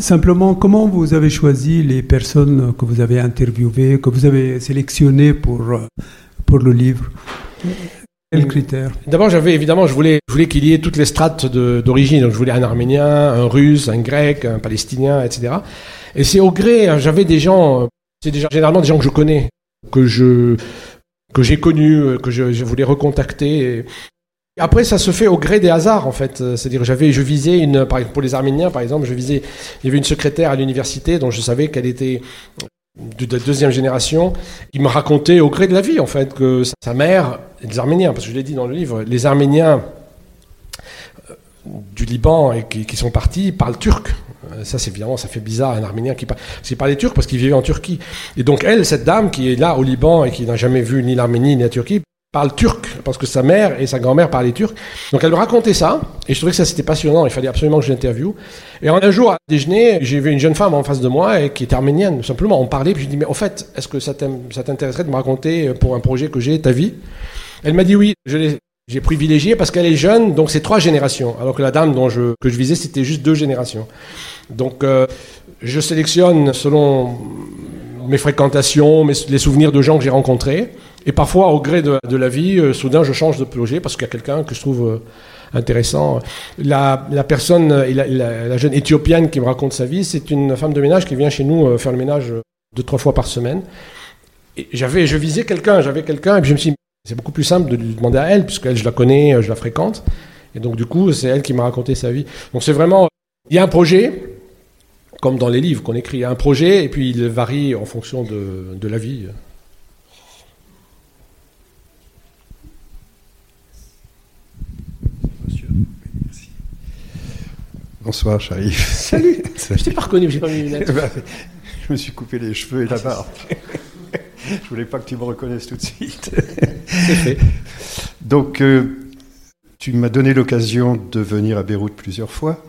Simplement, comment vous avez choisi les personnes que vous avez interviewées, que vous avez sélectionnées pour, euh, pour le livre? Quels critères? D'abord, j'avais évidemment, je voulais, je voulais qu'il y ait toutes les strates d'origine. Donc, je voulais un Arménien, un Russe, un Grec, un Palestinien, etc. Et c'est au gré. hein, J'avais des gens, euh, c'est déjà généralement des gens que je connais, que je que j'ai connus, euh, que je, je voulais recontacter. Et après, ça se fait au gré des hasards, en fait. Euh, C'est-à-dire, j'avais, je visais une, par exemple, pour les Arméniens, par exemple, je visais, il y avait une secrétaire à l'université dont je savais qu'elle était de, de deuxième génération, qui me racontait au gré de la vie, en fait, que sa, mère, des Arméniens, parce que je l'ai dit dans le livre, les Arméniens euh, du Liban et qui, sont partis parlent turc. Euh, Ça, c'est évidemment, ça fait bizarre, un Arménien qui parle. C'est parler turc parce qu'il vivait en Turquie. Et donc, elle, cette dame qui est là au Liban et qui n'a jamais vu ni l'Arménie ni la Turquie, parle turc parce que sa mère et sa grand-mère parlaient turc. Donc, elle me racontait ça et je trouvais que ça, c'était passionnant. Il fallait absolument que je l'interviewe. Et un jour, à déjeuner, j'ai vu une jeune femme en face de moi et qui était arménienne. Tout simplement, on parlait. Puis je lui dis, mais au fait, est-ce que ça t'intéresserait de me raconter pour un projet que j'ai ta vie? Elle m'a dit oui. Je l'ai j'ai privilégié parce qu'elle est jeune, donc c'est trois générations. Alors que la dame dont je, que je visais, c'était juste deux générations. Donc euh, je sélectionne selon mes fréquentations, mes, les souvenirs de gens que j'ai rencontrés. Et parfois, au gré de, la vie, euh, soudain, je change de projet parce qu'il y a quelqu'un que je trouve euh, intéressant. La, personne, euh, la, jeune éthiopienne qui me raconte sa vie, c'est une femme de ménage qui vient chez nous faire le ménage deux, trois fois par semaine. Et j'avais, je visais quelqu'un, j'avais quelqu'un, et puis je me suis dit, c'est beaucoup plus simple de lui demander à elle, puisqu'elle, je la connais, je la fréquente. Et donc, du coup, c'est elle qui m'a raconté sa vie. Donc, c'est vraiment, il y a un projet, comme dans les livres qu'on écrit, il y a un projet, et puis il varie en fonction de la vie. Bonsoir, Sharif. Salut Je t'ai pas reconnu, j'ai pas mis lunettes. Bah, je me suis coupé les cheveux et la barbe. je voulais pas que tu me reconnaisses tout de suite. C'est fait. Donc, euh, tu m'as donné l'occasion de venir à Beyrouth plusieurs fois.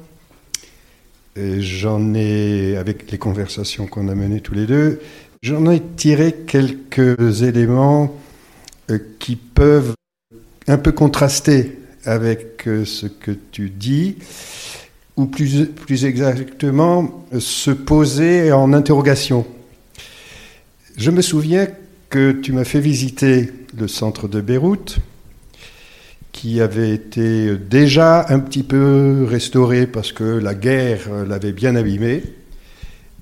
J'en ai, avec les conversations qu'on a menées tous les deux, j'en ai tiré quelques éléments euh, qui peuvent un peu contraster avec euh, ce que tu dis ou plus, plus exactement se poser en interrogation. Je me souviens que tu m'as fait visiter le centre de Beyrouth, qui avait été déjà un petit peu restauré parce que la guerre l'avait bien abîmé.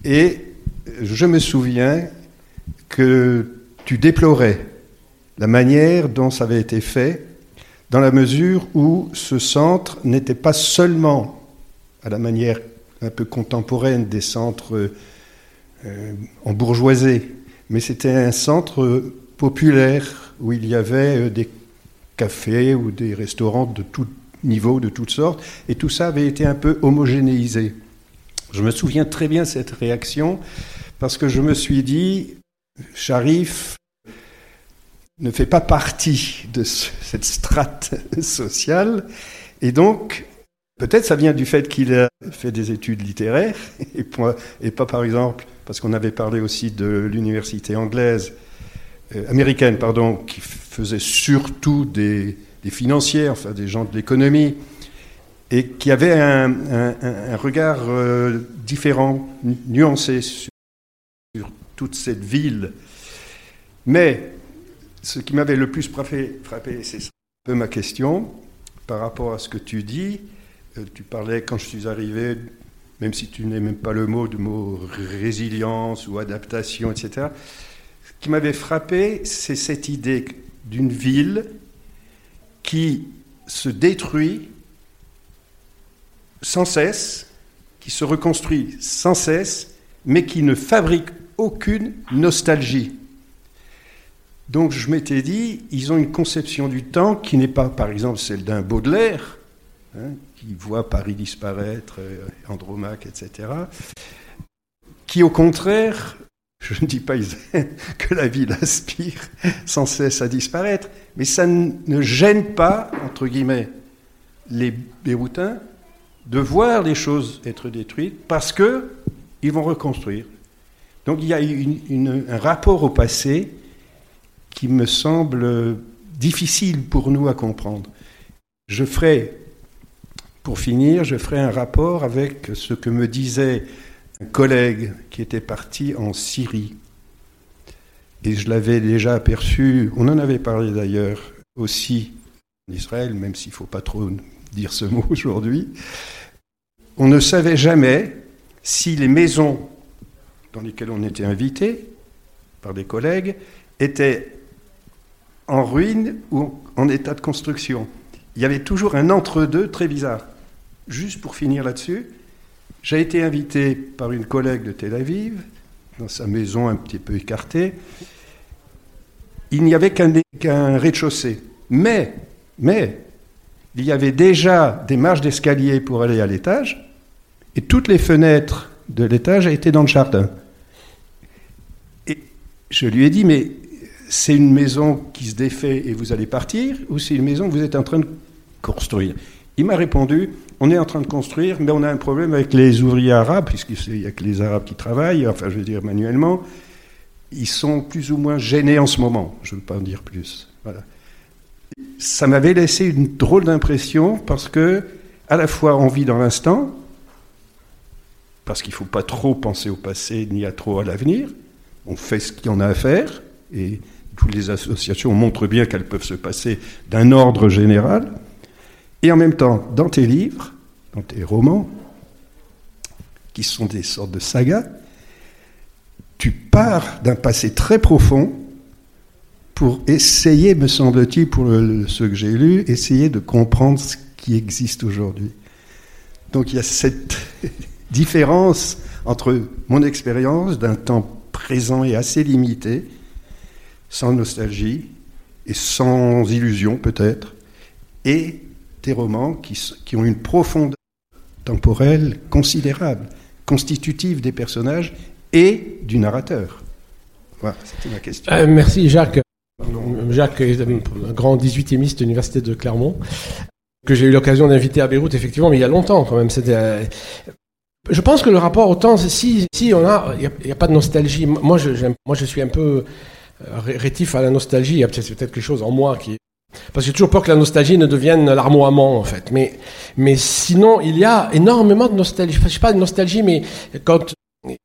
Et je me souviens que tu déplorais la manière dont ça avait été fait, dans la mesure où ce centre n'était pas seulement à la manière un peu contemporaine des centres euh, en bourgeoisie, mais c'était un centre populaire où il y avait euh, des cafés ou des restaurants de tout niveau, de toutes sortes, et tout ça avait été un peu homogénéisé. Je me souviens très bien cette réaction parce que je me suis dit, Sharif ne fait pas partie de cette strate sociale, et donc Peut-être ça vient du fait qu'il a fait des études littéraires, et, pas par exemple, parce qu'on avait parlé aussi de l'université anglaise, euh, américaine, pardon, qui faisait surtout des, financiers, enfin des gens de l'économie, et qui avait un, regard euh, différent, nuancé sur, toute cette ville. Mais ce qui m'avait le plus frappé, frappé c'est un peu ma question par rapport à ce que tu dis tu parlais quand je suis arrivé, même si tu n'aimes même pas le mot, de mot résilience ou adaptation, etc. Ce qui m'avait frappé, c'est cette idée d'une ville qui se détruit sans cesse, qui se reconstruit sans cesse, mais qui ne fabrique aucune nostalgie. Donc je m'étais dit, ils ont une conception du temps qui n'est pas, par exemple, celle d'un Baudelaire, hein, qui voit Paris disparaître, euh, Andromaque, etc., qui au contraire, je ne dis pas que la ville aspire sans cesse à disparaître, mais ça ne gêne pas, entre guillemets, les Béroutins de voir les choses être détruites parce que ils vont reconstruire. Donc il y a un rapport au passé qui me semble difficile pour nous à comprendre. Je ferai pour finir, je ferai un rapport avec ce que me disait un collègue qui était parti en Syrie. Et je l'avais déjà aperçu, on en avait parlé d'ailleurs aussi en Israël, même s'il ne faut pas trop dire ce mot aujourd'hui. On ne savait jamais si les maisons dans lesquelles on était invité par des collègues étaient en ruine ou en état de construction. Il y avait toujours un entre-deux très bizarre juste pour finir là-dessus, j'ai été invité par une collègue de Tel Aviv, dans sa maison un petit peu écartée. Il n'y avait qu'un rez-de-chaussée. Mais, mais, il y avait déjà des marches d'escalier pour aller à l'étage, et toutes les fenêtres de l'étage étaient dans le jardin. Et je lui ai dit, mais c'est une maison qui se défait et vous allez partir, ou c'est une maison que vous êtes en train de construire? Il m'a répondu, on est en train de construire, mais on a un problème avec les ouvriers arabes, puisqu'il n'y a que les Arabes qui travaillent, enfin je veux dire manuellement. Ils sont plus ou moins gênés en ce moment, je ne veux pas en dire plus. Voilà. Ça m'avait laissé une drôle d'impression parce que, à la fois, on vit dans l'instant, parce qu'il ne faut pas trop penser au passé ni à trop à l'avenir. On fait ce qu'il y en a à faire, et toutes les associations montrent bien qu'elles peuvent se passer d'un ordre général. Et en même temps, dans tes livres, dans tes romans, qui sont des sortes de sagas, tu pars d'un passé très profond pour essayer, me semble-t-il, pour le, ce que j'ai lu, essayer de comprendre ce qui existe aujourd'hui. Donc il y a cette différence entre mon expérience d'un temps présent et assez limité, sans nostalgie et sans illusion peut-être, et des romans qui, ont une profondeur temporelle considérable, constitutive des personnages et du narrateur. Voilà, c'était ma question. Euh, merci Jacques. Jacques est un grand 18e de l'Université de Clermont, que j'ai eu l'occasion d'inviter à Beyrouth, effectivement, mais il y a longtemps quand même. C'était, euh, je pense que le rapport au temps, si, si on a, il n'y a, pas de nostalgie. Moi, je, moi, je suis un peu euh, rétif à la nostalgie. Il y a peut-être quelque chose en moi qui parce que j'ai toujours peur que la nostalgie ne devienne l'armoiement, en fait. Mais, mais sinon, il y a énormément de nostalgie. Je ne sais pas de nostalgie, mais quand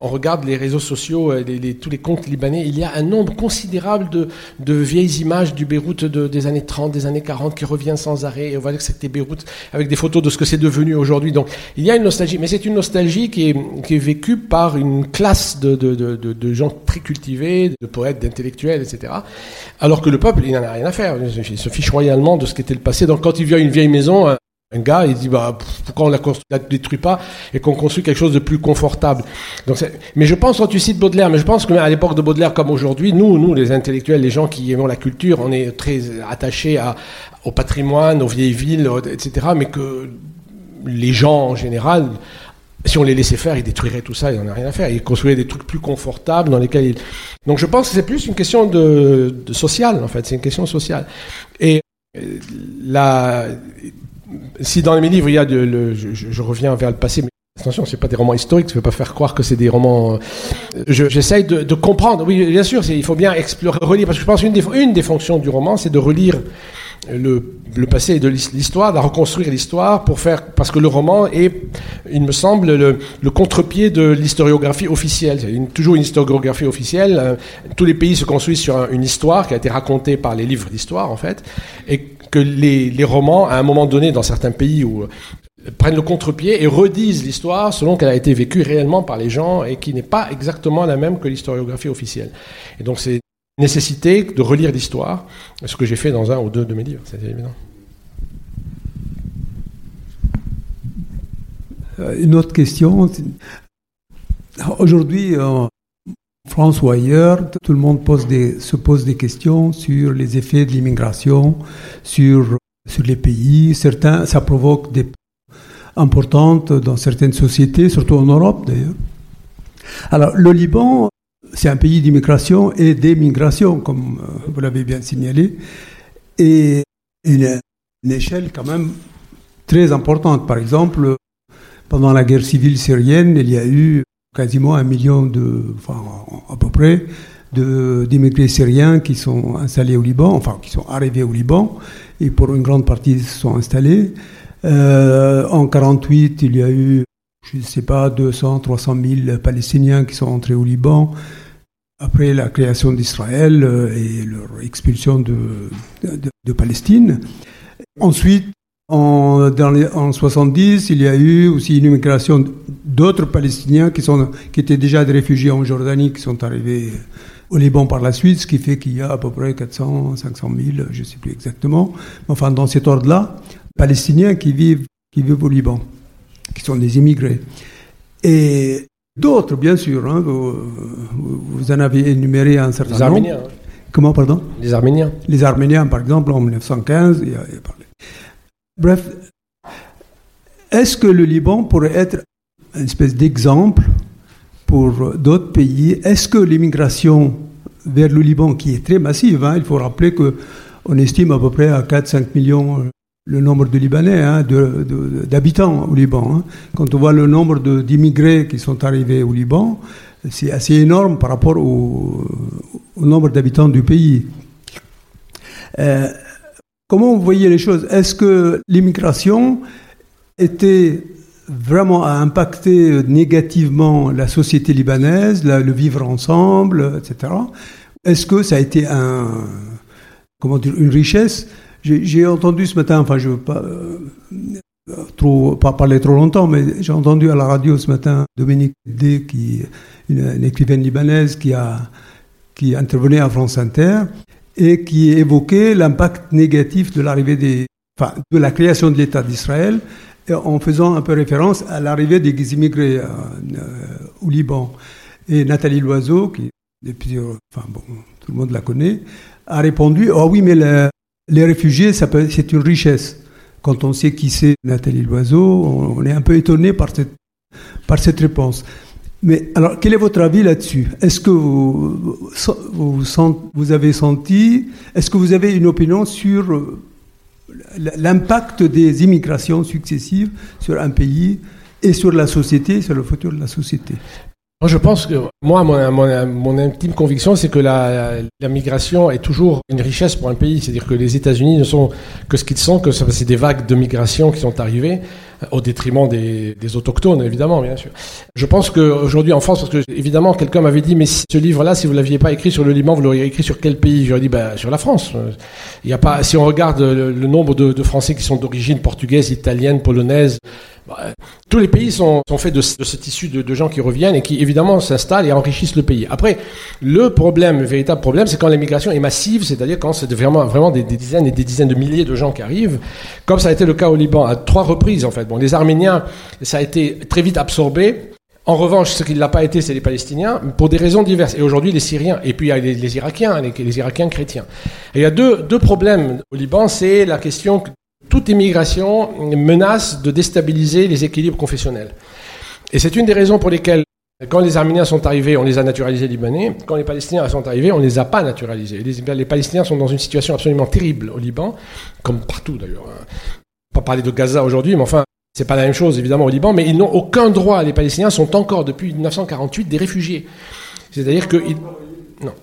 on regarde les réseaux sociaux, euh, tous les comptes libanais, il y a un nombre considérable de, vieilles images du Beyrouth des années 30, des années 40 qui reviennent sans arrêt. Et on voit que c'était Beyrouth avec des photos de ce que c'est devenu aujourd'hui. Donc il y a une nostalgie, mais c'est une nostalgie qui est, vécue par une classe de, gens très cultivés, de poètes, d'intellectuels, etc. Alors que le peuple, il n'en a rien à faire. Il se fiche royalement de ce qu'était le passé. Donc quand il vient une vieille maison, un gars, il dit bah, pourquoi on ne la, détruit pas et qu'on construit quelque chose de plus confortable? Donc, mais je pense, quand tu cites Baudelaire, mais je pense qu'à l'époque de Baudelaire comme aujourd'hui, nous, nous, les intellectuels, les gens qui aiment la culture, on est très attachés au patrimoine, aux vieilles villes, etc. Mais que les gens en général, si on les laissait faire, ils détruiraient tout ça, ils n'en a rien à faire. Ils construiraient des trucs plus confortables dans lesquels ils... Donc je pense que c'est plus une question de, de social, en fait, c'est une question sociale. Et euh, la, si dans mes livres il y a de, le, je, reviens vers le passé, mais attention, c'est pas des romans historiques, je ne veux pas faire croire que c'est des romans. Euh, j'essaye de, comprendre. Oui, bien sûr, il faut bien explorer, relire, parce que je pense qu'une des, une fonctions du roman, c'est de relire le, passé et de l'histoire, de reconstruire l'histoire pour faire, parce que le roman est, il me semble, le, contre-pied de l'historiographie officielle. C'est toujours une historiographie officielle. Euh, tous les pays se construisent sur une histoire qui a été racontée par les livres d'histoire, en fait, et que les, romans, à un moment donné, dans certains pays euh, prennent le contre-pied et redisent l'histoire selon qu'elle a été vécue réellement par les gens et qui n'est pas exactement la même que l'historiographie officielle. Et donc c'est nécessité de relire l'histoire, ce que j'ai fait dans un ou deux de mes livres, c'est évident. Euh, une autre question. Aujourd'hui, en France ou ailleurs, tout le monde se pose des questions sur les effets de l'immigration, sur, sur les pays. Certains, ça provoque des importantes dans certaines sociétés, surtout en Europe d'ailleurs. Alors, le Liban, c'est un pays d'immigration et d'émigration, comme euh, vous l'avez bien signalé, et une, une échelle quand même très importante. Par exemple, pendant la guerre civile syrienne, il y a eu quasiment un million de, enfin à peu près, d'immigrés syriens qui sont installés au Liban, enfin qui sont arrivés au Liban, et pour une grande partie se sont installés. Euh, en 48, il y a eu je ne sais pas, 200, 300 000 Palestiniens qui sont entrés au Liban après la création d'Israël euh, et leur expulsion de, de, Palestine. Ensuite, en, dans les, en 70, il y a eu aussi une immigration d'autres Palestiniens qui, sont, qui étaient déjà des réfugiés en Jordanie, qui sont arrivés au Liban par la suite, ce qui fait qu'il y a à peu près 400, 500 000, je ne sais plus exactement, enfin dans cet ordre-là, Palestiniens qui vivent, qui vivent au Liban qui sont des immigrés. Et d'autres, bien sûr, hein, vous, en avez énuméré un certain les Arméniens. Hein. Comment, pardon? Les Arméniens. Les Arméniens, par exemple, en 1915. Il a, parlé. Bref, est-ce que le Liban pourrait être une espèce d'exemple pour d'autres pays? Est-ce que l'immigration vers le Liban, qui est très massive, hein, il faut rappeler qu'on estime à peu près à 4-5 millions le nombre de Libanais, hein, d'habitants au Liban. Hein. Quand on voit le nombre d'immigrés qui sont arrivés au Liban, c'est assez énorme par rapport au, nombre d'habitants du pays. Euh, comment vous voyez les choses? Est-ce que l'immigration était vraiment à impacter négativement la société libanaise, le vivre ensemble, etc. Est-ce que ça a été un, comment dire, une richesse? J'ai entendu ce matin, enfin je ne veux pas, euh, pas parler trop longtemps, mais j'ai entendu à la radio ce matin Dominique D, qui une, une écrivaine libanaise qui a qui intervenait à France Inter et qui évoquait l'impact négatif de l'arrivée de la création de l'État d'Israël en faisant un peu référence à l'arrivée des immigrés euh, au Liban. Et Nathalie Loiseau, qui depuis, enfin bon, tout le monde la connaît, a répondu Oh oui, mais les réfugiés, c'est une richesse. Quand on sait qui c'est Nathalie Loiseau, on, est un peu étonné par cette réponse. Mais alors, quel est votre avis là-dessus? Est-ce que vous, vous, avez senti, est-ce que vous avez une opinion sur l'impact des immigrations successives sur un pays et sur la société, sur le futur de la société? Moi, je pense que, moi, mon, mon, intime conviction, c'est que la, la, migration est toujours une richesse pour un pays. C'est-à-dire que les États-Unis ne sont que ce qu'ils sont, que c'est des vagues de migration qui sont arrivées au détriment des, des, autochtones, évidemment, bien sûr. Je pense qu'aujourd'hui en France, parce que évidemment, quelqu'un m'avait dit, mais ce livre-là, si vous l'aviez pas écrit sur le Liban, vous l'auriez écrit sur quel pays? J'aurais dit, ben, sur la France. Il y a pas, si on regarde le, nombre de, de, Français qui sont d'origine portugaise, italienne, polonaise, ben, tous les pays sont, faits de, ce tissu de, gens qui reviennent et qui évidemment s'installent et enrichissent le pays. Après, le problème, le véritable problème, c'est quand l'immigration est massive, c'est-à-dire quand c'est vraiment, vraiment des, dizaines et des dizaines de milliers de gens qui arrivent, comme ça a été le cas au Liban à trois reprises en fait. Bon, les Arméniens, ça a été très vite absorbé. En revanche, ce qui ne l'a pas été, c'est les Palestiniens, pour des raisons diverses. Et aujourd'hui, les Syriens, et puis il y a les, Irakiens, les, Irakiens chrétiens. Et il y a deux, deux problèmes au Liban, c'est la question que toute immigration menace de déstabiliser les équilibres confessionnels. Et c'est une des raisons pour lesquelles, quand les Arméniens sont arrivés, on les a naturalisés libanais. Quand les Palestiniens sont arrivés, on ne les a pas naturalisés. Les, les Palestiniens sont dans une situation absolument terrible au Liban, comme partout d'ailleurs. Hein pas parler de Gaza aujourd'hui, mais enfin, c'est pas la même chose évidemment au Liban, mais ils n'ont aucun droit. Les Palestiniens sont encore depuis 1948 des réfugiés. C'est-à-dire que non,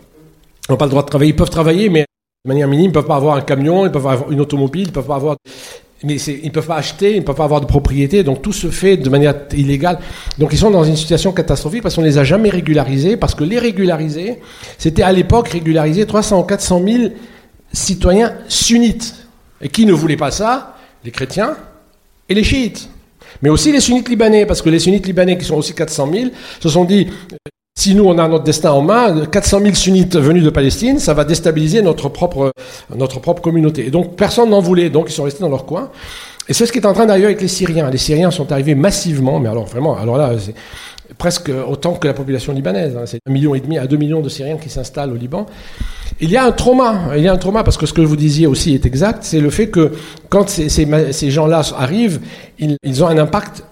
ils n'ont pas le droit de travailler. Ils peuvent travailler, mais de manière minime. Ils peuvent pas avoir un camion, ils peuvent avoir une automobile, ils peuvent pas avoir mais ils ne peuvent pas acheter, ils ne peuvent pas avoir de propriété, donc tout se fait de manière illégale. Donc ils sont dans une situation catastrophique parce qu'on ne les a jamais régularisés, parce que les régulariser, c'était à l'époque régulariser 300 ou 400 000 citoyens sunnites. Et qui ne voulaient pas ça? Les chrétiens et les chiites. Mais aussi les sunnites libanais, parce que les sunnites libanais, qui sont aussi 400 000, se sont dit, si nous, on a notre destin en main, 400 000 sunnites venus de Palestine, ça va déstabiliser notre propre, notre propre communauté. Et donc, personne n'en voulait, donc ils sont restés dans leur coin. Et c'est ce qui est en train d'arriver avec les Syriens. Les Syriens sont arrivés massivement, mais alors vraiment, alors là, c'est presque autant que la population libanaise. Hein. C'est un million et demi à deux millions de Syriens qui s'installent au Liban. Il y a un trauma, il y a un trauma parce que ce que vous disiez aussi est exact, c'est le fait que quand ces, ces, gens-là arrivent, ils, ils, ont un impact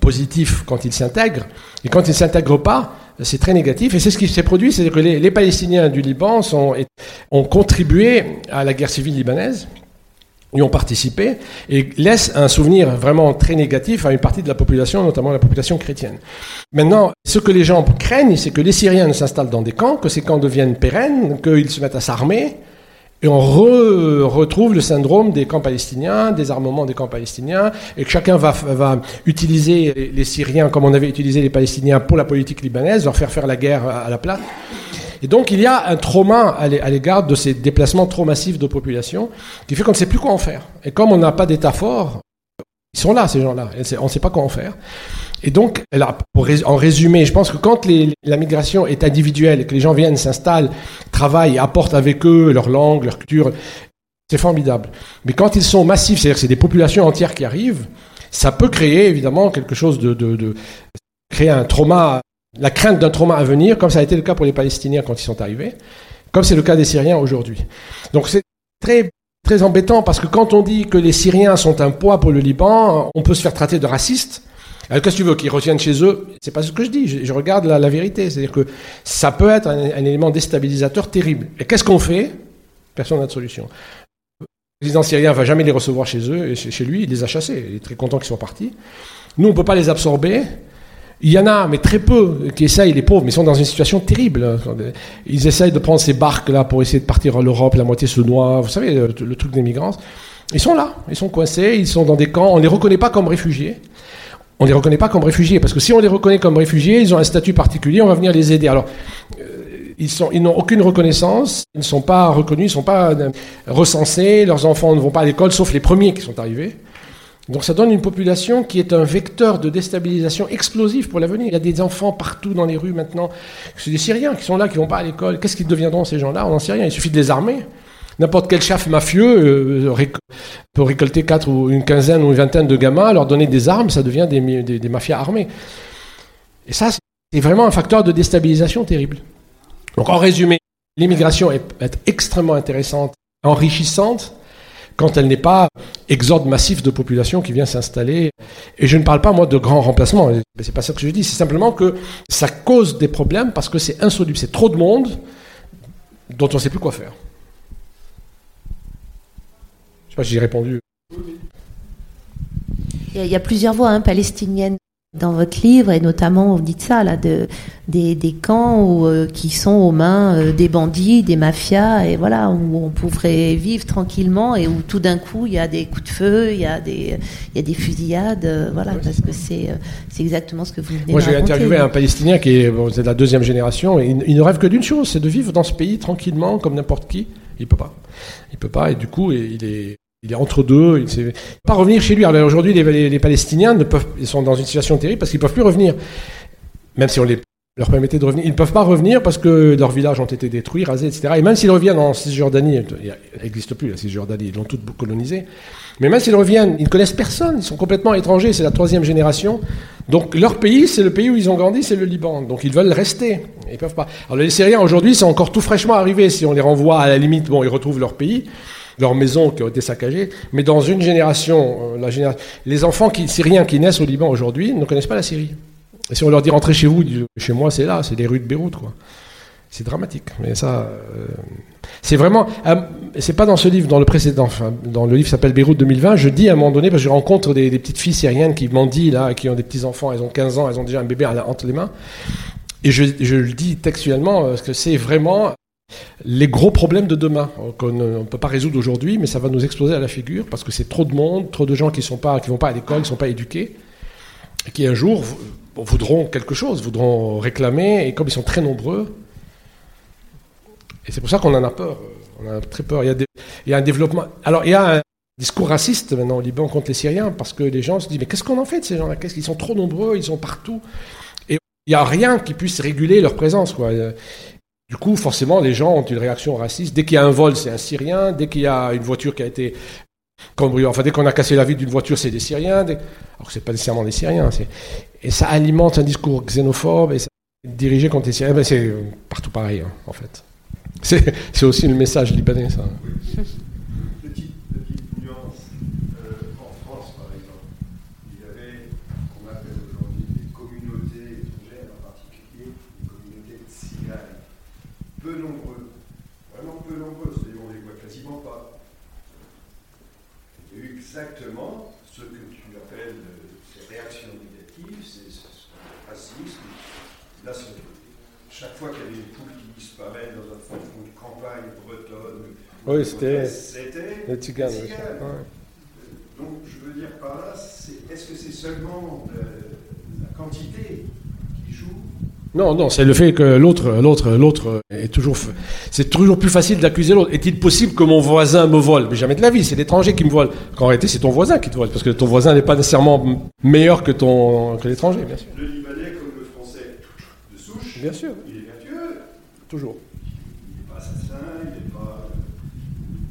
positif quand ils s'intègrent, et quand ils ne s'intègrent pas, c'est très négatif. Et c'est ce qui s'est produit, c'est que les, les, Palestiniens du Liban ont contribué à la guerre civile libanaise y ont participé et laissent un souvenir vraiment très négatif à une partie de la population, notamment la population chrétienne. Maintenant, ce que les gens craignent, c'est que les Syriens s'installent dans des camps, que ces camps deviennent pérennes, qu'ils se mettent à s'armer, et on retrouve le syndrome des camps palestiniens, des armements des camps palestiniens, et que chacun va, utiliser les Syriens comme on avait utilisé les Palestiniens pour la politique libanaise, leur faire faire la guerre à la place. Et donc il y a un trauma à l'égard de ces déplacements trop massifs de population qui fait qu'on ne sait plus quoi en faire. Et comme on n'a pas d'État fort, ils sont là, ces gens-là, on ne sait pas quoi en faire. Et donc, pour, en résumé, je pense que quand la migration est individuelle que les gens viennent, s'installent, travaillent, apportent avec eux leur langue, leur culture, c'est formidable. Mais quand ils sont massifs, c'est-à-dire que c'est des populations entières qui arrivent, ça peut créer évidemment quelque chose de créer un trauma la crainte d'un trauma à venir, comme ça a été le cas pour les Palestiniens quand ils sont arrivés, comme c'est le cas des Syriens aujourd'hui. Donc c'est très très embêtant parce que quand on dit que les Syriens sont un poids pour le Liban, on peut se faire traiter de raciste. Qu'est-ce que tu veux qu'ils reviennent chez eux? C'est pas ce que je dis. Je, regarde la, vérité, c'est-à-dire que ça peut être un, élément déstabilisateur terrible. Et qu'est-ce qu'on fait? Personne n'a de solution. Le président syrien va jamais les recevoir chez eux, et chez lui, il les a chassés. Il est très content qu'ils soient partis. Nous, on peut pas les absorber. Il y en a, mais très peu, qui essayent, les pauvres, mais ils sont dans une situation terrible. Ils essayent de prendre ces barques-là pour essayer de partir en Europe, la moitié se noie, vous savez, le, truc des migrants. Ils sont là, ils sont coincés, ils sont dans des camps, on ne les reconnaît pas comme réfugiés. On ne les reconnaît pas comme réfugiés, parce que si on les reconnaît comme réfugiés, ils ont un statut particulier, on va venir les aider. Alors, euh, ils, sont, ils n'ont aucune reconnaissance, ils ne sont pas reconnus, ils ne sont pas euh, recensés, leurs enfants ne vont pas à l'école, sauf les premiers qui sont arrivés. Donc ça donne une population qui est un vecteur de déstabilisation explosif pour l'avenir. Il y a des enfants partout dans les rues maintenant. C'est des Syriens qui sont là, qui vont pas à l'école. Qu'est-ce qu'ils deviendront ces gens-là? On n'en sait rien. Il suffit de les armer. N'importe quel chef mafieux euh, peut récolter quatre ou une quinzaine ou une vingtaine de gamins, leur donner des armes, ça devient des, mafias armées. Et ça, c'est vraiment un facteur de déstabilisation terrible. Donc en résumé, l'immigration est, extrêmement intéressante, enrichissante, quand elle n'est pas exode massif de population qui vient s'installer. Et je ne parle pas, moi, de grands remplacements. C'est pas ça que je dis. C'est simplement que ça cause des problèmes parce que c'est insoluble. C'est trop de monde dont on ne sait plus quoi faire. Sais pas j'ai répondu. Il y, a, plusieurs voix hein, palestiniennes dans votre livre, et notamment, vous dites ça, là, de, des, des camps où, euh, qui sont aux mains euh, des bandits, des mafias, et voilà, où on pourrait vivre tranquillement, et où tout d'un coup, il y a des coups de feu, il y a des, il y a des fusillades, euh, voilà, parce que c'est, c'est exactement ce que vous venez Moi, j'ai interviewé un Palestinien qui est, bon, de la deuxième génération, et il, ne rêve que d'une chose, c'est de vivre dans ce pays tranquillement, comme n'importe qui. Il peut pas. Il peut pas, et du coup, il est il est entre deux, il ne sait pas revenir chez lui. Alors aujourd'hui, les, Palestiniens ne peuvent, ils sont dans une situation terrible parce qu'ils ne peuvent plus revenir. Même si on leur permettait de revenir. Ils ne peuvent pas revenir parce que leurs villages ont été détruits, rasés, etc. Et même s'ils reviennent en Cisjordanie, il n'existe plus la Cisjordanie, ils l'ont toute colonisée. Mais même s'ils reviennent, ils ne connaissent personne, ils sont complètement étrangers, c'est la troisième génération. Donc leur pays, c'est le pays où ils ont grandi, c'est le Liban. Donc ils veulent rester. Ils peuvent pas. Alors les Syriens aujourd'hui, c'est encore tout fraîchement arrivé. Si on les renvoie à la limite, bon, ils retrouvent leur pays leurs maisons qui ont été saccagées. Mais dans une génération, euh, les enfants syriens qui naissent au Liban aujourd'hui ne connaissent pas la Syrie. Et si on leur dit rentrez chez vous, chez moi c'est là, c'est les rues de Beyrouth, quoi. C'est dramatique. Mais ça, euh, c'est vraiment. Euh, c'est pas dans ce livre, dans le précédent, enfin, dans le livre s'appelle Beyrouth 2020, je dis à un moment donné, parce que je rencontre des, petites filles syriennes qui mendient, là, qui ont des petits enfants, elles ont 15 ans, elles ont déjà un bébé entre les mains. Et je, je le dis textuellement, parce que c'est vraiment les gros problèmes de demain qu'on ne peut pas résoudre aujourd'hui, mais ça va nous exploser à la figure parce que c'est trop de monde, trop de gens qui ne pas, vont pas à l'école, qui ne sont pas éduqués, et qui un jour voudront quelque chose, voudront réclamer, et comme ils sont très nombreux, et c'est pour ça qu'on en a peur, on a très peur. Il y a, un développement. Alors il y a un discours raciste maintenant au Liban contre les Syriens parce que les gens se disent mais qu'est-ce qu'on en fait de ces gens-là? Qu'est-ce qu'ils sont trop nombreux, ils sont partout, et il n'y a rien qui puisse réguler leur présence quoi. Du coup, forcément, les gens ont une réaction raciste. Dès qu'il y a un vol, c'est un Syrien. Dès qu'il y a une voiture qui a été cambriolée, enfin, dès qu'on a cassé la vie d'une voiture, c'est des Syriens. Alors que c'est pas nécessairement des Syriens. Et ça alimente un discours xénophobe et dirigé contre les Syriens. Ben, c'est partout pareil, hein, en fait. C'est aussi le message libanais, ça. exactement ce que tu appelles euh, ces réactions négatives, c'est ce racisme. Là, chaque fois qu'il y avait une poule qui disparaît dans un fond de campagne bretonne, oui, c'était les. Donc, je veux dire par là, est-ce que c'est seulement euh, la quantité qui joue? Non, non, c'est le fait que l'autre, l'autre, l'autre est toujours. C'est toujours plus facile d'accuser l'autre. Est-il possible que mon voisin me vole? Mais jamais de la vie, c'est l'étranger qui me vole. En réalité, c'est ton voisin qui te vole, parce que ton voisin n'est pas nécessairement meilleur que ton que l'étranger, bien sûr. Le. Bien sûr. Il est vertueux. Toujours. Il n'est pas assassin, il n'est pas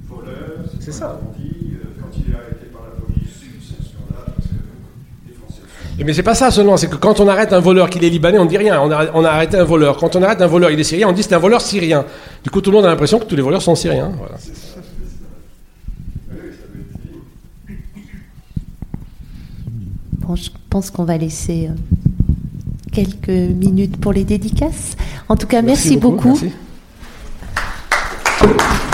voleur. C'est ça. Mais c'est pas ça seulement, c'est que quand on arrête un voleur qui est libanais, on dit rien. On a, on a, arrêté un voleur. Quand on arrête un voleur, il est syrien, on dit c'est un voleur syrien. Du coup, tout le monde a l'impression que tous les voleurs sont syriens. Voilà. Bon, je pense qu'on va laisser euh, quelques minutes pour les dédicaces. En tout cas, merci, beaucoup. beaucoup. Merci.